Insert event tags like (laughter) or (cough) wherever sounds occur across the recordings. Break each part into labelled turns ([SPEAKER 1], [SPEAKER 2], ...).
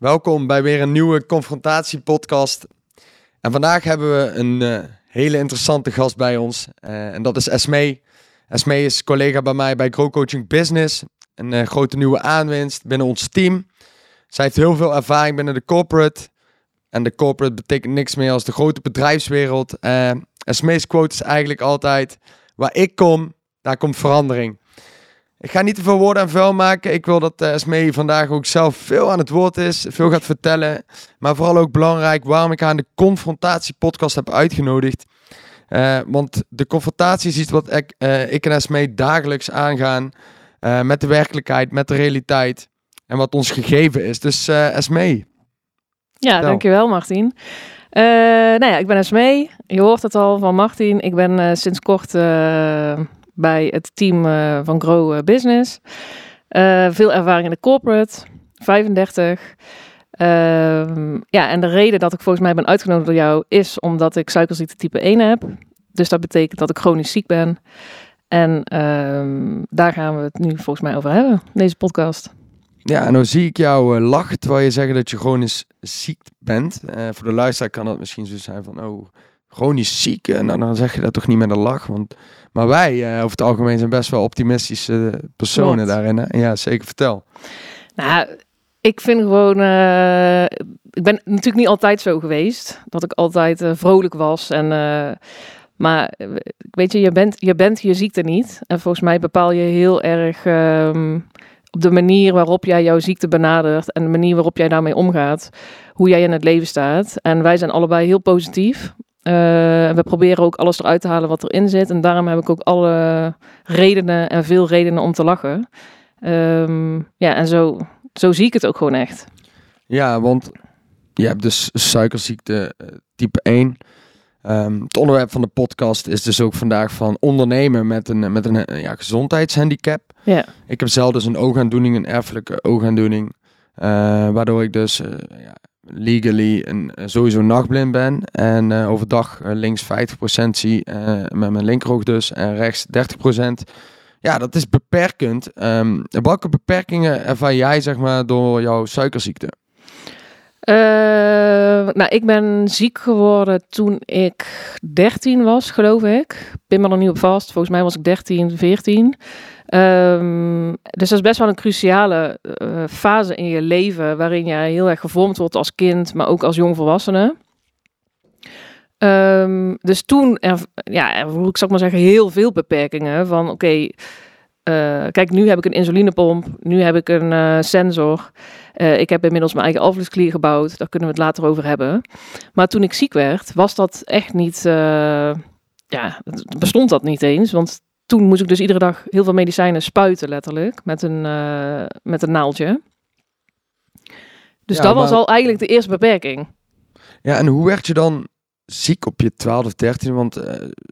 [SPEAKER 1] Welkom bij weer een nieuwe confrontatiepodcast. En vandaag hebben we een uh, hele interessante gast bij ons. Uh, en dat is Esmee. Esmee is collega bij mij bij Grow Coaching Business. Een uh, grote nieuwe aanwinst binnen ons team. Zij heeft heel veel ervaring binnen de corporate. En de corporate betekent niks meer als de grote bedrijfswereld. Esmee's quote is eigenlijk altijd... Waar ik kom, daar komt verandering. Ik ga niet te veel woorden aan vuil maken. Ik wil dat uh, Esmee vandaag ook zelf veel aan het woord is, veel gaat vertellen. Maar vooral ook belangrijk waarom ik haar aan de confrontatiepodcast heb uitgenodigd. Uh, want de confrontatie is iets wat ik, uh, ik en Esmee dagelijks aangaan. met de werkelijkheid, met de realiteit. En wat ons gegeven is. Dus Esmee.
[SPEAKER 2] Ja, dankjewel Martin. Nou ja, ik ben Esmee. Je hoort het al van Martin. Ik ben sinds kort bij het team van Grow Business. Veel ervaring in de corporate, 35. Uh, ja, en de reden dat ik volgens mij ben uitgenodigd door jou is omdat ik suikerziekte type 1 heb. Dus dat betekent dat ik chronisch ziek ben. En ehm, daar gaan we het nu volgens mij over hebben, deze podcast.
[SPEAKER 1] Ja, en dan zie ik jou uh, lachen terwijl je zegt dat je chronisch ziek bent. Uh, voor de luisteraar kan dat misschien zo zijn van, oh, chronisch ziek. En nou, dan zeg je dat toch niet met een lach. Want, maar wij uh, over het algemeen zijn best wel optimistische personen daarin. Hè? Ja, zeker. Vertel.
[SPEAKER 2] Nou, ik vind gewoon... Ik ben natuurlijk niet altijd zo geweest. Dat ik altijd vrolijk was. En, maar weet je, je bent, je bent je ziekte niet. En volgens mij bepaal je heel erg... Um, op de manier waarop jij jouw ziekte benadert en de manier waarop jij daarmee omgaat, hoe jij in het leven staat. En wij zijn allebei heel positief. Uh, we proberen ook alles eruit te halen wat erin zit. En daarom heb ik ook alle redenen en veel redenen om te lachen. Um, ja, en zo, zo zie ik het ook gewoon echt.
[SPEAKER 1] Ja, want je hebt dus suikerziekte uh, type 1. Um, het onderwerp van de podcast is dus ook vandaag van ondernemen met een, met een ja, gezondheidshandicap.
[SPEAKER 2] Ja.
[SPEAKER 1] Ik heb zelf dus een oogaandoening, een erfelijke oogaandoening. Uh, waardoor ik dus ja, legally een, eh, sowieso nachtblind ben. En uh, overdag links 50% zie, met mijn linkeroog dus, en rechts 30%. Ja, dat is beperkend. Um, welke beperkingen ervaar jij, zeg maar, door jouw suikerziekte?
[SPEAKER 2] nou, ik ben ziek geworden toen ik 13 was, geloof ik. Pin me er niet op vast. Volgens mij was ik 13, 14. Um, dus dat is best wel een cruciale uh, fase in je leven, waarin jij heel erg gevormd wordt als kind, maar ook als jongvolwassene. Um, dus toen, er, ja, ik zou maar zeggen, heel veel beperkingen van, oké, uh, kijk, nu heb ik een insulinepomp, nu heb ik een uh, sensor, ik heb inmiddels mijn eigen alvleesklier gebouwd, daar kunnen we het later over hebben. Maar toen ik ziek werd, was dat echt niet, ja, bestond dat niet eens, want toen moest ik dus iedere dag heel veel medicijnen spuiten, letterlijk, met een, uh, met een naaldje. Dus dat was al eigenlijk de eerste beperking.
[SPEAKER 1] Ja, en hoe werd je dan ziek op je 12 of 13? Want uh,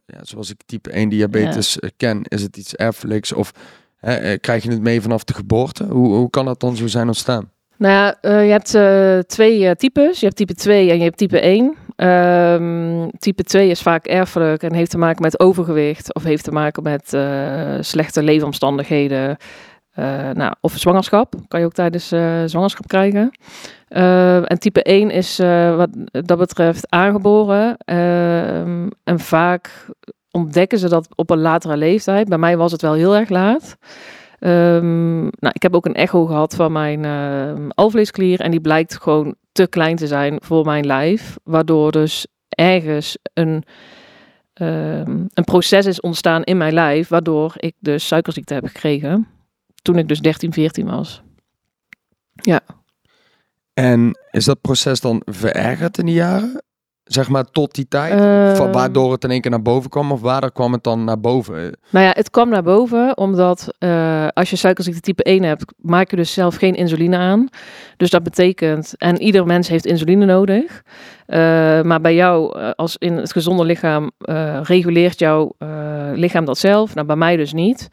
[SPEAKER 1] ja, zoals ik type 1 diabetes ja. Eh, ken, is het iets erfelijks of krijg je het mee vanaf de geboorte? Hoe, hoe kan dat dan zo zijn ontstaan?
[SPEAKER 2] Nou ja, je hebt twee types. Je hebt type 2 en je hebt type 1. Um, type 2 is vaak erfelijk en heeft te maken met overgewicht of heeft te maken met slechte leefomstandigheden. nou, of zwangerschap, kan je ook tijdens zwangerschap krijgen. en type 1 is wat dat betreft aangeboren. Ehm, en vaak ontdekken ze dat op een latere leeftijd. Bij mij was het wel heel erg laat. Nou, ik heb ook een echo gehad van mijn alvleesklier en die blijkt gewoon te klein te zijn voor mijn lijf, waardoor dus ergens een, um, een proces is ontstaan in mijn lijf, waardoor ik dus suikerziekte heb gekregen toen ik dus 13, 14 was. Ja.
[SPEAKER 1] En is dat proces dan verergerd in die jaren? Zeg maar, tot die tijd? Uh, waardoor het in één keer naar boven kwam? Of waardoor kwam het dan naar boven?
[SPEAKER 2] Nou ja, het kwam naar boven omdat uh, als je suikerziekte type 1 hebt, maak je dus zelf geen insuline aan. Dus dat betekent, en ieder mens heeft insuline nodig. Uh, maar bij jou, als in het gezonde lichaam, reguleert jouw lichaam dat zelf. Nou, bij mij dus niet.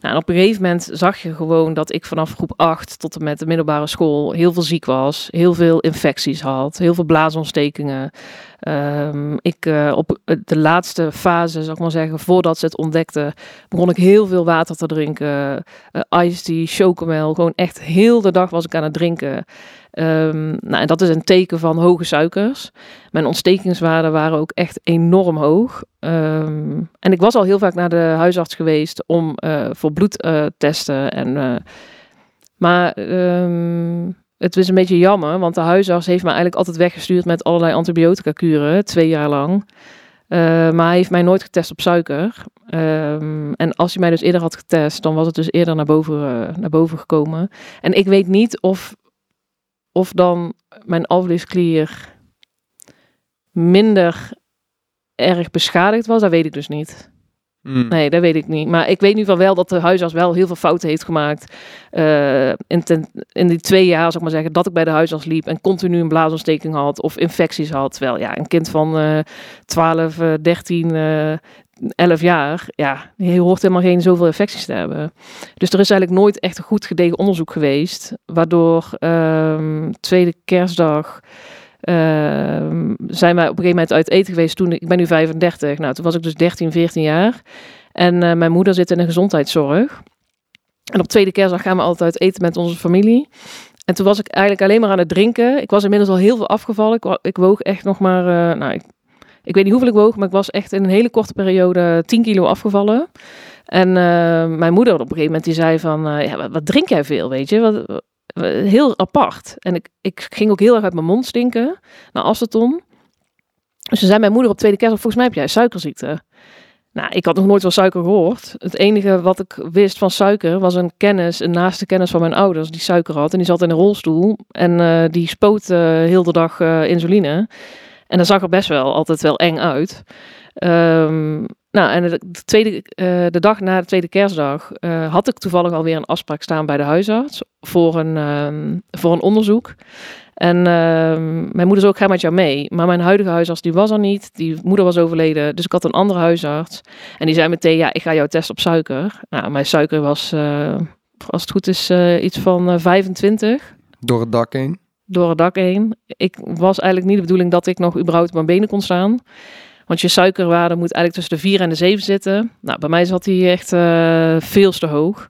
[SPEAKER 2] Nou, en op een gegeven moment zag je gewoon dat ik vanaf groep 8 tot en met de middelbare school heel veel ziek was, heel veel infecties had, heel veel blaasontstekingen. Ehm, ik, op de laatste fase, zou ik maar zeggen, voordat ze het ontdekten, begon ik heel veel water te drinken. Iced tea, chocomel, gewoon echt heel de dag was ik aan het drinken. Um, nou, en dat is een teken van hoge suikers. Mijn ontstekingswaarden waren ook echt enorm hoog. Um, en ik was al heel vaak naar de huisarts geweest om uh, voor bloedtesten. en, uh, maar um, het is een beetje jammer, want de huisarts heeft me eigenlijk altijd weggestuurd met allerlei antibiotica kuren, twee jaar lang. Uh, maar hij heeft mij nooit getest op suiker. En als hij mij dus eerder had getest, dan was het dus eerder naar boven, uh, naar boven gekomen. En ik weet niet of, of dan mijn alvleesklier minder erg beschadigd was. Dat weet ik dus niet. Mm. Nee, dat weet ik niet. Maar ik weet ieder geval wel dat de huisarts wel heel veel fouten heeft gemaakt. Uh, in, ten, in die twee jaar, zou ik maar zeggen, dat ik bij de huisarts liep en continu een blaasontsteking had of infecties had. Terwijl ja, een kind van uh, 12, uh, 13, uh, 11 jaar, ja, die hoort helemaal geen zoveel infecties te hebben. Dus er is eigenlijk nooit echt een goed gedegen onderzoek geweest, waardoor um, tweede kerstdag uh, zijn wij op een gegeven moment uit eten geweest toen ik ben nu 35. Nou, toen was ik dus 13, 14 jaar. En uh, mijn moeder zit in de gezondheidszorg. En op tweede kerstdag gaan we altijd eten met onze familie. En toen was ik eigenlijk alleen maar aan het drinken. Ik was inmiddels al heel veel afgevallen. Ik, ik woog echt nog maar, uh, nou, ik, ik, weet niet hoeveel ik woog, maar ik was echt in een hele korte periode 10 kilo afgevallen. En mijn moeder op een gegeven moment die zei van, ja, wat, drink jij veel, weet je? Wat, heel apart. En ik, ik ging ook heel erg uit mijn mond stinken naar aceton. Dus ze zei mijn moeder op tweede kerst, volgens mij heb jij suikerziekte. Nou, ik had nog nooit van suiker gehoord. Het enige wat ik wist van suiker was een kennis, een naaste kennis van mijn ouders die suiker had. En die zat in een rolstoel en uh, die spoot heel de dag insuline. En dat zag er best wel altijd wel eng uit. Um, nou, en de, tweede, uh, de dag na de tweede kerstdag uh, had ik toevallig alweer een afspraak staan bij de huisarts voor een, um, voor een onderzoek. En uh, mijn moeder zei ook, ga met jou mee. Maar mijn huidige huisarts, die was er niet. Die moeder was overleden. Dus ik had een andere huisarts. En die zei meteen, ja, ik ga jou testen op suiker. Nou, mijn suiker was, uh, als het goed is, iets van 25.
[SPEAKER 1] Door het dak heen?
[SPEAKER 2] Door het dak heen. Ik was eigenlijk niet de bedoeling dat ik nog überhaupt op mijn benen kon staan. Want je suikerwaarde moet eigenlijk tussen de 4 en de 7 zitten. Nou, bij mij zat die echt uh, veel te hoog.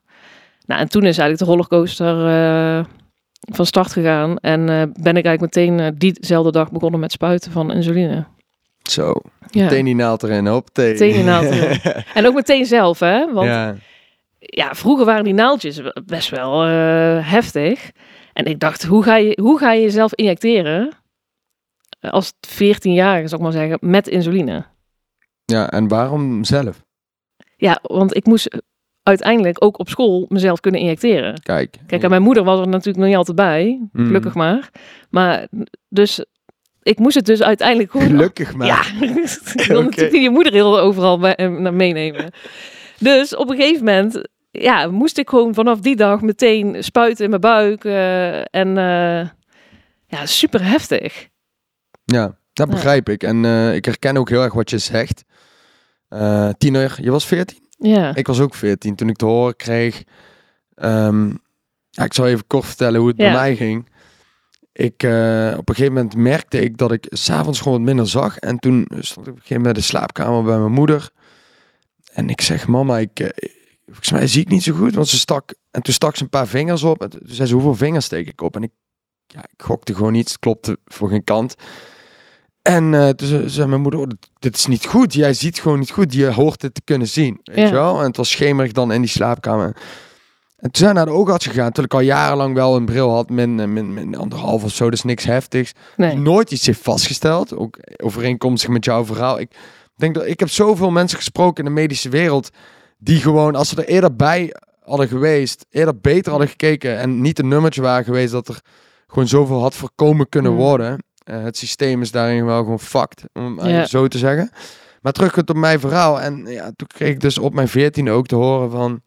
[SPEAKER 2] Nou, en toen is eigenlijk de rollercoaster uh, van start gegaan. En uh, ben ik eigenlijk meteen diezelfde dag begonnen met spuiten van insuline.
[SPEAKER 1] Zo, ja. meteen die naald erin, hop.
[SPEAKER 2] Meteen die naald erin. (laughs) en ook meteen zelf, hè. Want ja. ja vroeger waren die naaldjes best wel heftig. En ik dacht, hoe ga je, hoe ga je jezelf injecteren als 14-jarige, zou ik maar zeggen, met insuline.
[SPEAKER 1] Ja, en waarom zelf?
[SPEAKER 2] Ja, want ik moest uiteindelijk ook op school mezelf kunnen injecteren.
[SPEAKER 1] Kijk.
[SPEAKER 2] Kijk, en mijn moeder was er natuurlijk nog niet altijd bij, mm. gelukkig maar. Maar dus ik moest het dus uiteindelijk
[SPEAKER 1] gewoon... Gelukkig maar.
[SPEAKER 2] Ja, (laughs) ik wil okay. natuurlijk je moeder heel overal eh, meenemen. dus op een gegeven moment ja, moest ik gewoon vanaf die dag meteen spuiten in mijn buik. Uh, en uh, ja, super heftig.
[SPEAKER 1] Ja, dat begrijp ik. En uh, ik herken ook heel erg wat je zegt. Tiener, je was 14?
[SPEAKER 2] Ja.
[SPEAKER 1] Ik was ook 14 toen ik te horen kreeg. Um, ja, ik zal even kort vertellen hoe het ja. bij mij ging. Ik, op een gegeven moment merkte ik dat ik s'avonds gewoon wat minder zag. En toen stond ik op een gegeven moment in de slaapkamer bij mijn moeder. En ik zeg, mama, ik, volgens mij zie ik niet zo goed. Want ze stak, en toen stak ze een paar vingers op. En toen zei ze, hoeveel vingers steek ik op? En ik, ja, ik gokte gewoon niet. Het klopte voor geen kant. En uh, toen zei mijn moeder, oh, dit is niet goed. Jij ziet gewoon niet goed. Je hoort het te kunnen zien. Weet ja. je wel? En het was schemerig dan in die slaapkamer. En toen zijn we naar de oogarts gegaan. Terwijl ik al jarenlang wel een bril had. Min, min, min anderhalf of zo. Dus niks heftigs.
[SPEAKER 2] Nee.
[SPEAKER 1] Nooit iets heeft vastgesteld. Ook overeenkomstig met jouw verhaal. Ik denk dat ik heb zoveel mensen gesproken in de medische wereld. Die gewoon, als ze er eerder bij hadden geweest. Eerder beter hadden gekeken. En niet een nummertje waren geweest. Dat er gewoon zoveel had voorkomen kunnen mm. worden. Uh, het systeem is daarin wel gewoon fucked, om ja. zo te zeggen. Maar terug op mijn verhaal. En ja, toen kreeg ik dus op mijn veertiende ook te horen van...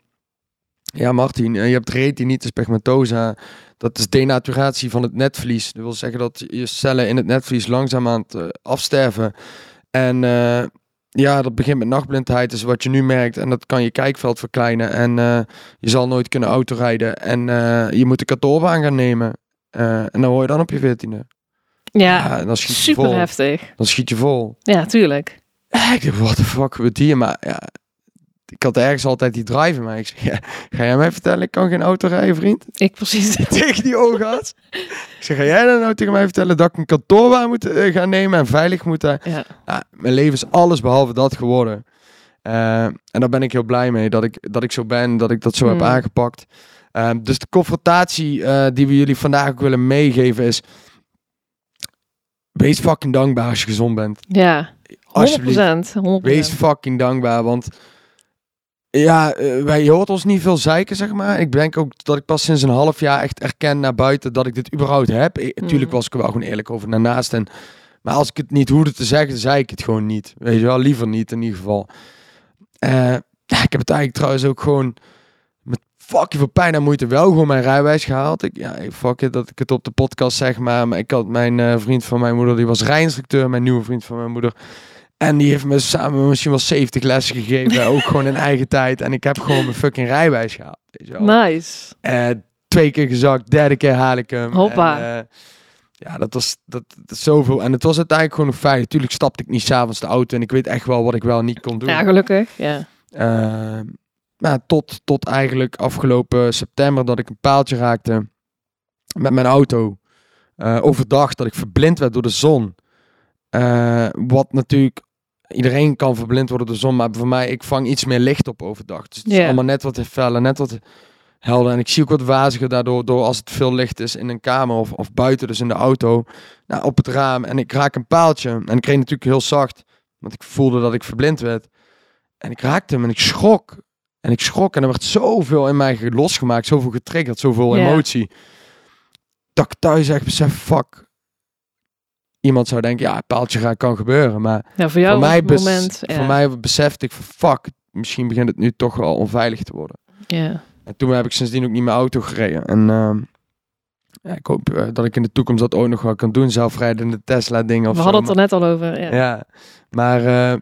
[SPEAKER 1] Ja, Martin, je hebt retinitis pigmentosa. Dat is denaturatie van het netvlies. Dat wil zeggen dat je cellen in het netvlies langzaam aan het uh, afsterven. En uh, ja, dat begint met nachtblindheid, is wat je nu merkt. En dat kan je kijkveld verkleinen. En eh, je zal nooit kunnen autorijden. En eh, je moet de kantoorbaan gaan nemen. Eh, en dan hoor je dan op je veertiende.
[SPEAKER 2] Ja,
[SPEAKER 1] dan schiet je
[SPEAKER 2] super
[SPEAKER 1] vol.
[SPEAKER 2] heftig.
[SPEAKER 1] Dan schiet je vol.
[SPEAKER 2] Ja, tuurlijk.
[SPEAKER 1] Ja, ik dacht, wat de fuck gebeurt hier? Maar ja, ik had ergens altijd die drive in mij. Ik zeg, ja, ga jij mij vertellen, ik kan geen auto rijden, vriend?
[SPEAKER 2] Ik precies. (laughs)
[SPEAKER 1] tegen die oogarts. ik zeg, ga jij dan nou tegen mij vertellen dat ik een kantoorbaan moet eh, gaan nemen en veilig moet... eh,
[SPEAKER 2] Ja.
[SPEAKER 1] ja, mijn leven is alles behalve dat geworden. Eh, en daar ben ik heel blij mee dat ik, dat ik zo ben, dat ik dat zo heb
[SPEAKER 2] Hmm.
[SPEAKER 1] aangepakt. Eh, dus de confrontatie die we jullie vandaag ook willen meegeven is... Wees fucking dankbaar als je gezond bent.
[SPEAKER 2] Ja, 100%.
[SPEAKER 1] Alsjeblieft.
[SPEAKER 2] 100%.
[SPEAKER 1] Wees fucking dankbaar, want... Ja, eh, wij hoort ons niet veel zeiken, zeg maar. Ik denk ook dat ik pas sinds een half jaar echt erken naar buiten dat ik dit überhaupt heb. Ik, Tuurlijk
[SPEAKER 2] Mhm.
[SPEAKER 1] was ik er wel gewoon eerlijk over daarnaast. En, maar als ik het niet hoefde te zeggen, zei ik het gewoon niet. Weet je wel, liever niet in ieder geval. Eh, ja, ik heb het eigenlijk trouwens ook gewoon met fucking veel pijn en moeite wel gewoon mijn rijbewijs gehaald. Ik, ja, fuck it dat ik het op de podcast zeg, maar, maar ik had mijn eh, vriend van mijn moeder, die was rijinstructeur, mijn nieuwe vriend van mijn moeder. En die heeft me samen misschien wel 70 lessen gegeven, ook gewoon in eigen tijd. En ik heb gewoon mijn fucking rijbewijs gehaald. Weet je wel.
[SPEAKER 2] Nice.
[SPEAKER 1] Eh, twee keer gezakt, derde keer haal ik hem.
[SPEAKER 2] Hoppa.
[SPEAKER 1] En, eh, ja, dat was dat, zoveel. En het was uiteindelijk gewoon nog veilig. Tuurlijk stapte ik niet s'avonds de auto en ik weet echt wel wat ik wel niet kon doen.
[SPEAKER 2] Ja, gelukkig. Ja.
[SPEAKER 1] Eh, maar tot, tot eigenlijk afgelopen september dat ik een paaltje raakte met mijn auto. Overdag dat ik verblind werd door de zon. Wat natuurlijk, iedereen kan verblind worden door de zon, maar voor mij, ik vang iets meer licht op overdag. Dus het is allemaal net wat feller, net wat helder. En ik zie ook wat waziger daardoor, door als het veel licht is in een kamer of, of buiten, dus in de auto, nou, op het raam. En ik raak een paaltje. En ik reed natuurlijk heel zacht, want ik voelde dat ik verblind werd. En ik raakte hem en ik schrok. En ik schrok en er werd zoveel in mij ge- losgemaakt, zoveel getriggerd, zoveel emotie. Dat ik thuis echt besef, fuck. Iemand zou denken, ja, een paaltje raak kan gebeuren. Maar
[SPEAKER 2] ja, voor jou
[SPEAKER 1] voor, mij
[SPEAKER 2] moment. Ja.
[SPEAKER 1] voor mij besefte ik van, fuck, misschien begint het nu toch wel onveilig te worden.
[SPEAKER 2] ja.
[SPEAKER 1] En toen heb ik sindsdien ook niet meer auto gereden. En ehm, ja, ik hoop eh, dat ik in de toekomst dat ook nog wel kan doen. Zelfrijdende Tesla dingen of
[SPEAKER 2] We
[SPEAKER 1] zo.
[SPEAKER 2] hadden het
[SPEAKER 1] maar-
[SPEAKER 2] er net al over. Ja.
[SPEAKER 1] ja, maar eh,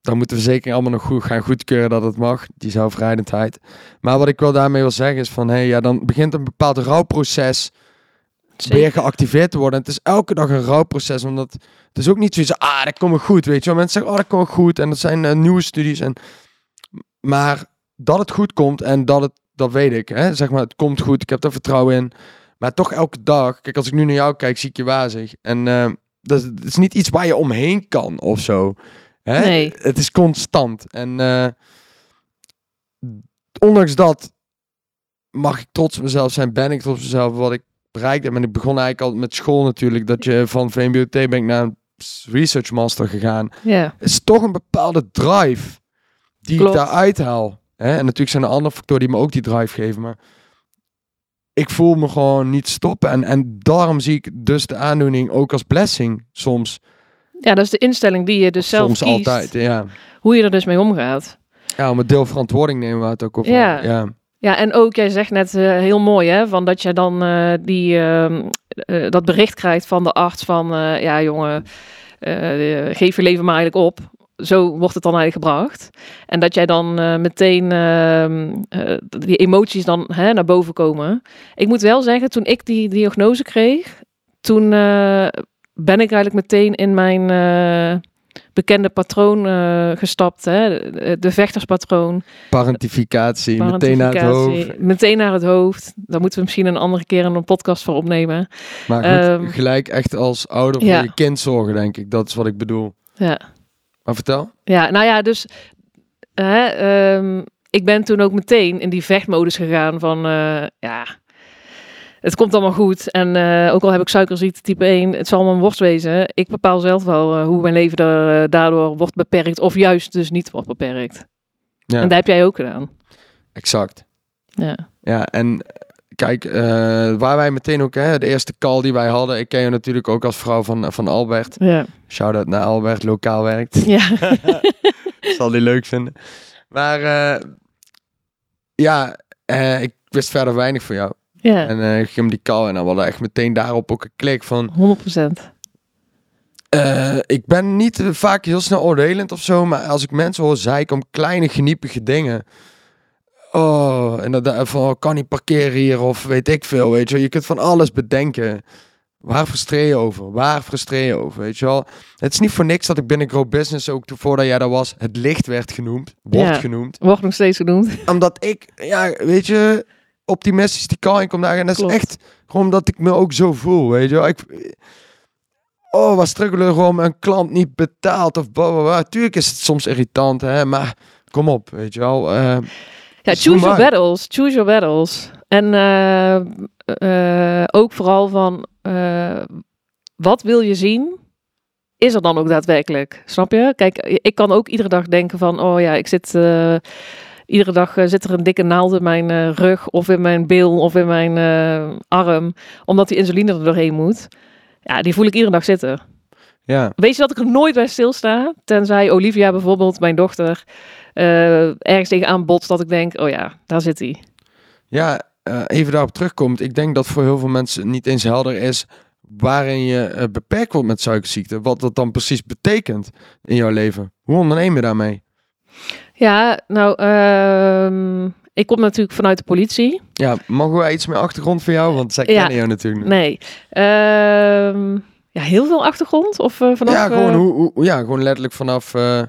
[SPEAKER 1] dan moeten we zeker allemaal nog goed gaan goedkeuren dat het mag, die zelfrijdendheid. Maar wat ik wel daarmee wil zeggen is van, hé, hey, ja, dan begint een bepaald rouwproces weer
[SPEAKER 2] Zeker.
[SPEAKER 1] geactiveerd te worden. En het is elke dag een rouwproces, omdat het is ook niet zoiets, ah, dat komt goed, weet je wel. Mensen zeggen, oh, dat komt goed en dat zijn eh, nieuwe studies. En, maar dat het goed komt en dat het, dat weet ik, hè. Zeg maar, het komt goed, ik heb er vertrouwen in. Maar toch elke dag, kijk, als ik nu naar jou kijk, zie ik je wazig. En eh, dat, is, het is niet iets waar je omheen kan of zo. Hè?
[SPEAKER 2] Nee.
[SPEAKER 1] Het is constant. En eh, ondanks dat mag ik trots op mezelf zijn, ben ik trots op mezelf wat ik bereikt heb. En ik begon eigenlijk al met school natuurlijk, dat je van VMBOT ben ik naar een research master gegaan.
[SPEAKER 2] Ja.
[SPEAKER 1] Is toch een bepaalde drive die
[SPEAKER 2] Klopt.
[SPEAKER 1] ik daar uithaal. Hè? En natuurlijk zijn er andere factoren die me ook die drive geven, maar ik voel me gewoon niet stoppen. En, en daarom zie ik dus de aandoening ook als blessing soms.
[SPEAKER 2] ja, dat is de instelling die je dus zelf
[SPEAKER 1] soms
[SPEAKER 2] kiest.
[SPEAKER 1] altijd, ja.
[SPEAKER 2] Hoe je er dus mee omgaat.
[SPEAKER 1] Ja, om het deel verantwoording nemen we het ook over.
[SPEAKER 2] Ja.
[SPEAKER 1] ja.
[SPEAKER 2] Ja, en ook, jij zegt net eh, heel mooi, hè, van dat je dan eh, die, ehm, eh, dat bericht krijgt van de arts van, ja jongen, geef je leven maar eigenlijk op. Zo wordt het dan eigenlijk gebracht. En dat jij dan meteen ehm, eh, die emoties dan hè, naar boven komen. Ik moet wel zeggen, toen ik die diagnose kreeg, toen ben ik eigenlijk meteen in mijn bekende patroon eh, gestapt. Hè? De, de vechterspatroon.
[SPEAKER 1] Parentificatie, meteen naar het hoofd.
[SPEAKER 2] Meteen naar het hoofd. Daar moeten we misschien een andere keer een podcast voor opnemen.
[SPEAKER 1] Maar goed,
[SPEAKER 2] Ehm,
[SPEAKER 1] gelijk echt als ouder voor
[SPEAKER 2] ja.
[SPEAKER 1] je kind zorgen, denk ik. Dat is wat ik bedoel.
[SPEAKER 2] Ja,
[SPEAKER 1] Maar vertel.
[SPEAKER 2] ja nou ja, dus hè, ehm, ik ben toen ook meteen in die vechtmodus gegaan van eh, ja, het komt allemaal goed. En eh, ook al heb ik suikerziekte type 1, het zal allemaal een worst wezen. Ik bepaal zelf wel eh, hoe mijn leven er, eh, daardoor wordt beperkt of juist dus niet wordt beperkt.
[SPEAKER 1] Ja,
[SPEAKER 2] En dat heb jij ook gedaan.
[SPEAKER 1] exact.
[SPEAKER 2] Ja,
[SPEAKER 1] Ja, en kijk, waar wij meteen ook, hè, de eerste call die wij hadden. Ik ken je natuurlijk ook als vrouw van, van Albert.
[SPEAKER 2] ja,
[SPEAKER 1] Shout-out naar Albert, lokaal werkt. (laughs)
[SPEAKER 2] ja. (laughs)
[SPEAKER 1] Zal die leuk vinden. Maar ja, ik wist verder weinig van jou.
[SPEAKER 2] Ja.
[SPEAKER 1] En eh, ik ging hem die call en dan hadden echt meteen daarop ook een klik van...
[SPEAKER 2] 100%.
[SPEAKER 1] Eh, ik ben niet vaak heel snel oordelend of zo, maar als ik mensen hoor zeiken om kleine geniepige dingen. Oh, en dat van oh, kan niet parkeren hier of weet ik veel, weet je. Je kunt van alles bedenken. Waar frustreer je over? Waar frustreer je over? Weet je wel? Het is niet voor niks dat ik binnen Grow Business ook voordat jij daar was, het licht werd genoemd. Wordt
[SPEAKER 2] Ja.
[SPEAKER 1] genoemd.
[SPEAKER 2] Wordt nog steeds genoemd.
[SPEAKER 1] Omdat ik, ja, weet je, optimistisch die kan ik kom daar. En dat is echt gewoon omdat ik me ook zo voel, weet je wel. Ik, oh, wat struggelen gewoon een klant niet betaalt of bla bla bla. Tuurlijk is het soms irritant, hè, maar kom op, weet je wel. eh,
[SPEAKER 2] Ja, choose your
[SPEAKER 1] maar.
[SPEAKER 2] battles. Choose your battles. En eh, eh, ook vooral van, wat wil je zien? Is er dan ook daadwerkelijk? Snap je? Kijk, ik kan ook iedere dag denken van, oh ja, ik zit... iedere dag eh, zit er een dikke naald in mijn eh, rug of in mijn bil of in mijn eh, arm. Omdat die insuline er doorheen moet. Ja, die voel ik iedere dag zitten.
[SPEAKER 1] ja,
[SPEAKER 2] Weet je dat ik er nooit bij stilsta? Tenzij Olivia bijvoorbeeld, mijn dochter, eh, ergens tegenaan botst dat ik denk, oh ja, daar zit hij.
[SPEAKER 1] ja even daarop terugkomt. Ik denk dat voor heel veel mensen niet eens helder is waarin je beperkt wordt met suikerziekte. Wat dat dan precies betekent in jouw leven. Hoe onderneem je daarmee?
[SPEAKER 2] Ja, nou, ehm, ik kom natuurlijk vanuit de politie.
[SPEAKER 1] Ja, mogen wij iets meer achtergrond van jou? Want zij
[SPEAKER 2] Ja.
[SPEAKER 1] kennen jou natuurlijk.
[SPEAKER 2] Nee. Ehm, ja, heel veel achtergrond? Of eh, vanaf...
[SPEAKER 1] ja, gewoon,
[SPEAKER 2] eh,
[SPEAKER 1] hoe, hoe- ja, gewoon letterlijk vanaf eh,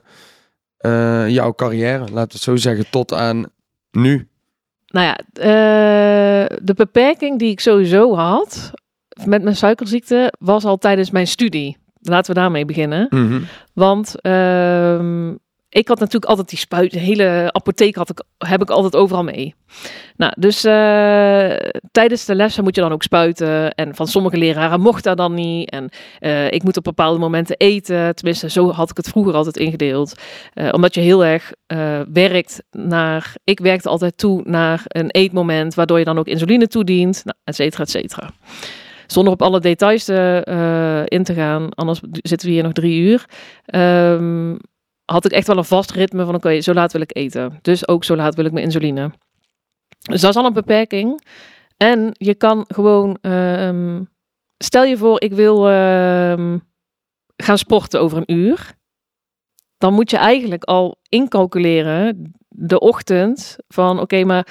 [SPEAKER 1] jouw carrière, laten we het zo zeggen, tot aan nu.
[SPEAKER 2] Nou ja, de beperking die ik sowieso had met mijn suikerziekte was al tijdens mijn studie. Laten we daarmee beginnen.
[SPEAKER 1] Mhm.
[SPEAKER 2] Want ehm, ik had natuurlijk altijd die spuit, de hele apotheek had ik, heb ik altijd overal mee. Nou, dus eh, tijdens de lessen moet je dan ook spuiten. En van sommige leraren mocht dat dan niet. En eh, ik moet op bepaalde momenten eten. Tenminste, zo had ik het vroeger altijd ingedeeld. Eh, omdat je heel erg werkt naar... Ik werkte altijd toe naar een eetmoment... waardoor je dan ook insuline toedient, nou, et cetera, et cetera. Zonder op alle details in te gaan, anders zitten we hier nog drie uur. Ehm, had ik echt wel een vast ritme van oké, zo laat wil ik eten. Dus ook zo laat wil ik mijn insuline. Dus dat is al een beperking. En je kan gewoon, ehm, stel je voor ik wil ehm, gaan sporten over een uur. Dan moet je eigenlijk al incalculeren de ochtend van oké, maar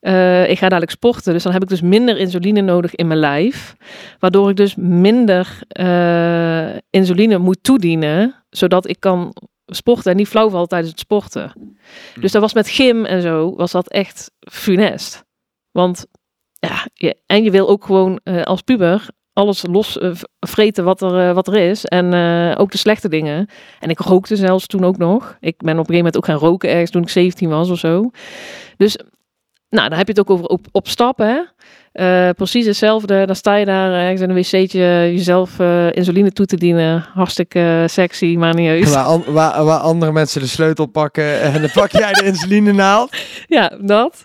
[SPEAKER 2] eh, ik ga dadelijk sporten. Dus dan heb ik dus minder insuline nodig in mijn lijf. Waardoor ik dus minder eh, insuline moet toedienen. Zodat ik kan sporten en niet flauw val tijdens het sporten. Dus dat was met gym en zo, was dat echt funest. Want ja, je, en je wil ook gewoon eh, als puber alles los eh, vreten wat er, eh, wat er is. En ook de slechte dingen. En ik rookte zelfs toen ook nog. Ik ben op een gegeven moment ook gaan roken ergens toen ik 17 was of zo. Dus, nou, dan heb je het ook over op, op stappen, hè. Eh, precies hetzelfde. Dan sta je daar ergens in een wc'tje jezelf eh, insuline toe te dienen. Hartstikke eh, sexy, maar niet.
[SPEAKER 1] Waar, an- waar, waar andere mensen de sleutel pakken en dan pak jij de insuline naald. (laughs)
[SPEAKER 2] Ja, dat.